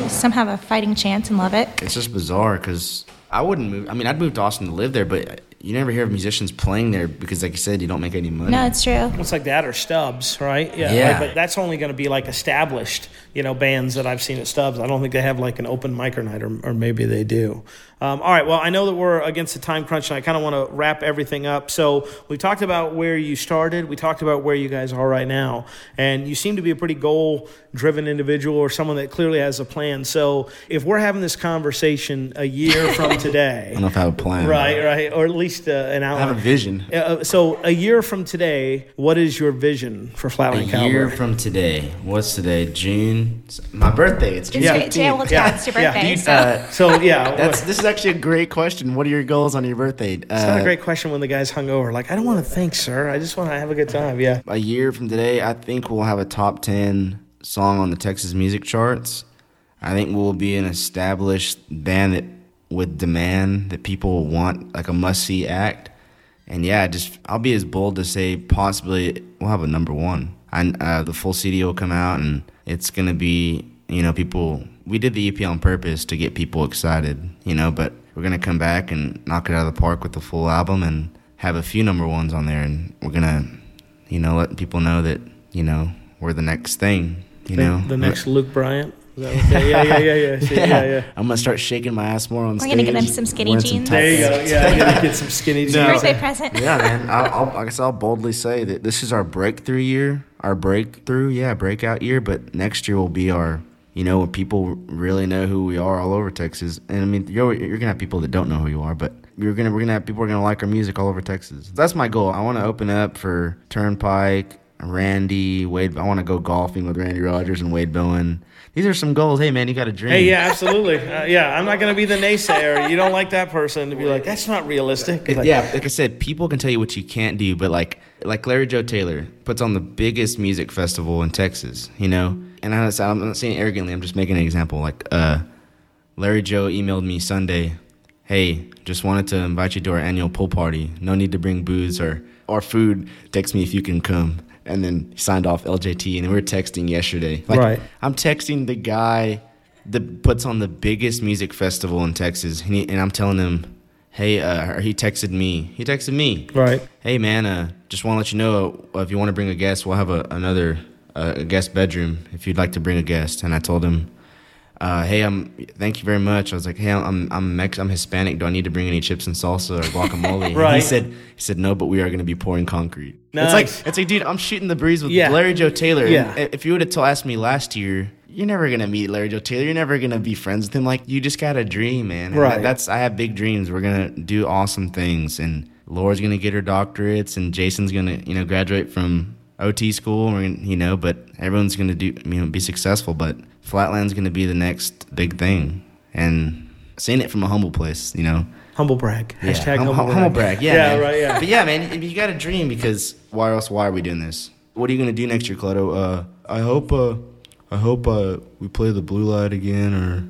some have a fighting chance and love it. It's just bizarre because I wouldn't move. I mean, I'd move to Austin to live there, but you never hear of musicians playing there because, like you said, you don't make any money. No, it's true. It's like that or Stubbs, right? Yeah. Yeah. like, but that's only going to be like established, you know, bands that I've seen at Stubbs. I don't think they have like an open mic or night, or, or maybe they do. Um, all right. Well, I know that we're against the time crunch, and I kind of want to wrap everything up. So we talked about where you started. We talked about where you guys are right now, and you seem to be a pretty goal-driven individual or someone that clearly has a plan. So if we're having this conversation a year (laughs) from today, I don't know if I have a plan. right, right, or at least uh, an I have a vision. Uh, so a year from today, what is your vision for Flatland? A Flatland year from today. What's today? June. My birthday. It's June It's, Yeah. yeah, yeah, well, Yeah. yeah, it's your birthday. Do you- so. Uh, So yeah, (laughs) That's this is actually a great question. What are your goals on your birthday? it's not a Uh, great question when the guy's hungover. Like I don't want to think, sir. I just want to have a good time. Yeah. a year from today, I think we'll have a top 10 song on the Texas music charts. I think we'll be an established band that with demand that people want, like a must see act. And yeah, just I'll be as bold to say possibly we'll have a number one. And uh, the full CD will come out, and it's gonna be you know people. We did the EP on purpose to get people excited, you know, but we're gonna come back and knock it out of the park with the full album and have a few number ones on there, and we're gonna you know, let people know that you know we're the next thing. You the, know, the next Luke Bryan. Is that what they- yeah, yeah, yeah, yeah, (laughs) yeah, yeah, yeah. I'm gonna start shaking my ass more on We're stage. gonna get him some skinny jeans. tight There you go. Yeah, I gotta get some (laughs) skinny jeans. Birthday present. yeah, man. I'll, I'll, I guess I'll boldly say that this is our breakthrough year, our breakthrough, yeah, breakout year. But next year will be our, you know, when people really know who we are all over Texas. And I mean, you're you're gonna have people that don't know who you are, but you're gonna we're gonna have people are gonna like our music all over Texas. That's my goal. I want to open up for Turnpike, Randy, Wade. I want to go golfing with Randy Rogers and Wade Bowen. These are some goals. Hey, man, you got a dream. Hey, yeah, absolutely. Uh, yeah, I'm not going to be the naysayer. You don't like that person to be like, that's not realistic. Like, yeah, like I said, people can tell you what you can't do, but like like Larry Joe Taylor puts on the biggest music festival in Texas, you know. And I'm not, I'm not saying arrogantly. I'm just making an example. Like uh, Larry Joe emailed me Sunday, "Hey, just wanted to invite you to our annual pool party. No need to bring booze or or food. Text me if you can come." And then he signed off LJT, and we were texting yesterday. Like, Right. I'm texting the guy that puts on the biggest music festival in Texas, and, he, and I'm telling him, "Hey," uh, he texted me. He texted me, Right. "Hey, man, uh, just want to let you know uh, if you want to bring a guest, we'll have a, another uh, a guest bedroom if you'd like to bring a guest." And I told him, uh, "Hey, I'm thank you very much." I was like, "Hey, I'm I'm Mex- I'm Hispanic. Do I need to bring any chips and salsa or guacamole?" And Right. he said he said no, but we are going to be pouring concrete. Nice. It's like it's like, dude, I'm shooting the breeze with Yeah. Larry Joe Taylor. And Yeah. If you would have told asked me last year, you're never gonna meet Larry Joe Taylor. You're never gonna be friends with him. Like you just got a dream, man. And Right. That's I have big dreams. We're gonna do awesome things, and Laura's gonna get her doctorates, and Jason's gonna you know graduate from OT school. We're you know, but everyone's gonna do you know be successful. But Flatland's gonna be the next big thing, and saying it from a humble place, you know. Humble brag. Yeah, Hashtag hum- humble, hum- brag. humble brag. Yeah, Yeah, man. right, yeah. But yeah, man, you got a dream because why else? Why are we doing this? What are you gonna do next year, Cleto? Uh, I hope. Uh, I hope uh, we play the blue light again, or,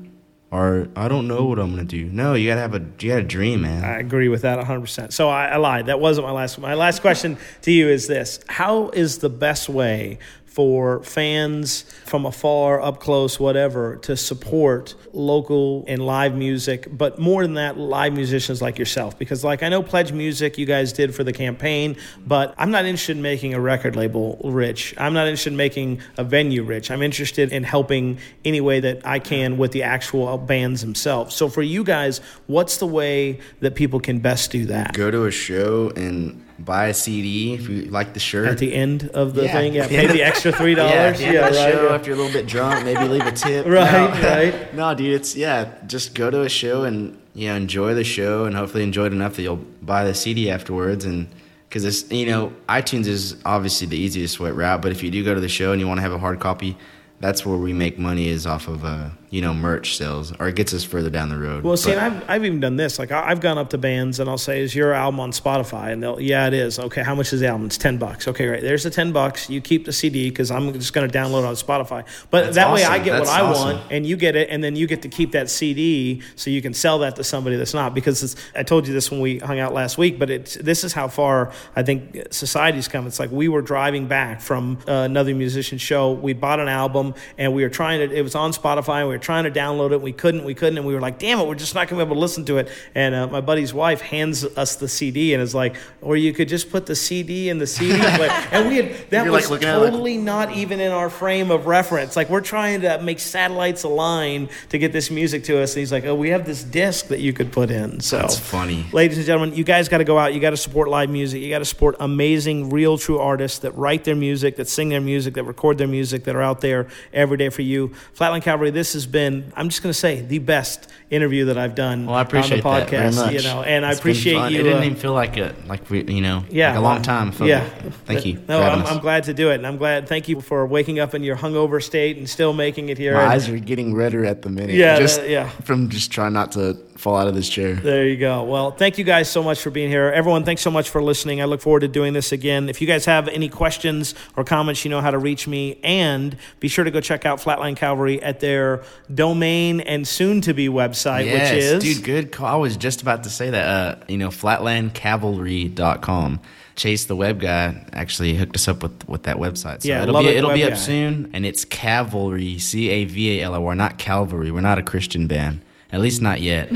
or I don't know what I'm gonna do. No, you gotta have a you got a dream, man. I agree with that 100%. So I, I lied. That wasn't my last My last question to you is this How is the best way for fans from afar, up close, whatever, to support local and live music, but more than that, live musicians like yourself? Because, like, I know Pledge Music you guys did for the campaign, but I'm not interested in making a record label rich. I'm not interested in making a venue rich. I'm interested in helping any way that I can with the actual bands themselves. So, for you guys, what's the way that people can best do that? Go to a show and buy a CD if you like the shirt. At the end of the Yeah. thing, yeah, (laughs) pay the extra three dollars. yeah, Yeah, right. Show yeah. if you're a little bit drunk, maybe leave a tip. Right, (laughs) No. right. (laughs) No, dude, it's yeah. Just go to a show and you know enjoy the show, and hopefully enjoy it enough that you'll buy the CD afterwards. And because it's you know iTunes is obviously the easiest way route, but if you do go to the show and you want to have a hard copy, that's where we make money is off of uh, you know merch sales, or it gets us further down the road. Well, see, But- I've, I've even done this. Like, I- I've gone up to bands and I'll say, "Is your album on Spotify?" And they'll, "Yeah, it is." Okay, how much is the album? It's ten bucks. Okay, right. There's the ten bucks. You keep the CD because I'm just going to download it on Spotify. But that way, I get That's what I awesome. want, and you get it, and then you get to keep that CD so you can sell that to somebody that's not. Because it's, I told you this when we hung out last week, but it's this is how far I think society's come. It's like we were driving back from uh, another musician show. We bought an album and we were trying to. It was on Spotify. and We were trying to download it. We couldn't. We couldn't, and we were like, "Damn it, we're just not going to be able to listen to it." And uh, my buddy's wife hands us the CD and is like, "Or you could just put the CD in the CD (laughs) player." and we had that You're, was like, it like- totally not even in our frame of reference. Like we're trying to make satellites align to get this music to us. And he's like, "Oh, we have this disc that you could put in." So That's funny. ladies and gentlemen, you guys got to go out. You got to support live music. You got to support amazing, real, true artists that write their music, that sing their music, that record their music, that are out there every day for you. Flatland Cavalry. This has been, I'm just going to say, the best interview that I've done Well, I appreciate on the that very podcast. much. You know, and I appreciate you. It didn't uh, even feel like a like we you know yeah, like a long time. It yeah. Thank you. No, I'm. I'm glad to do it, and I'm glad. Thank you for waking up in your hungover state and still making it here. My And eyes are getting redder at the minute. Yeah, just that- yeah. from just trying not to fall out of this chair. there you go. Well, thank you guys so much for being here. Everyone, thanks so much for listening. I look forward to doing this again. If you guys have any questions or comments, you know how to reach me. And be sure to go check out Flatland Cavalry at their domain and soon to be website, yes, which is. dude, good call. I was just about to say that. Uh, you know, flatlandcavalry.com. Chase, the web guy, actually hooked us up with, with that website. So Yeah, it'll be it, it'll be up guy. soon, and it's Cavalry, C A V A L O R, not Calvary. We're not a Christian band. At least not yet.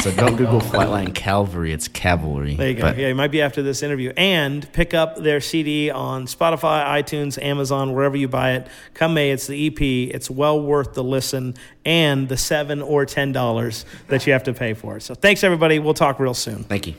So don't Google Flatland Calvary. It's cavalry. There you go. But yeah, it might be after this interview. And pick up their CD on Spotify, iTunes, Amazon, wherever you buy it. Come May, it's the EP. It's well worth the listen and the seven or ten dollars that you have to pay for it. So thanks everybody. We'll talk real soon. Thank you.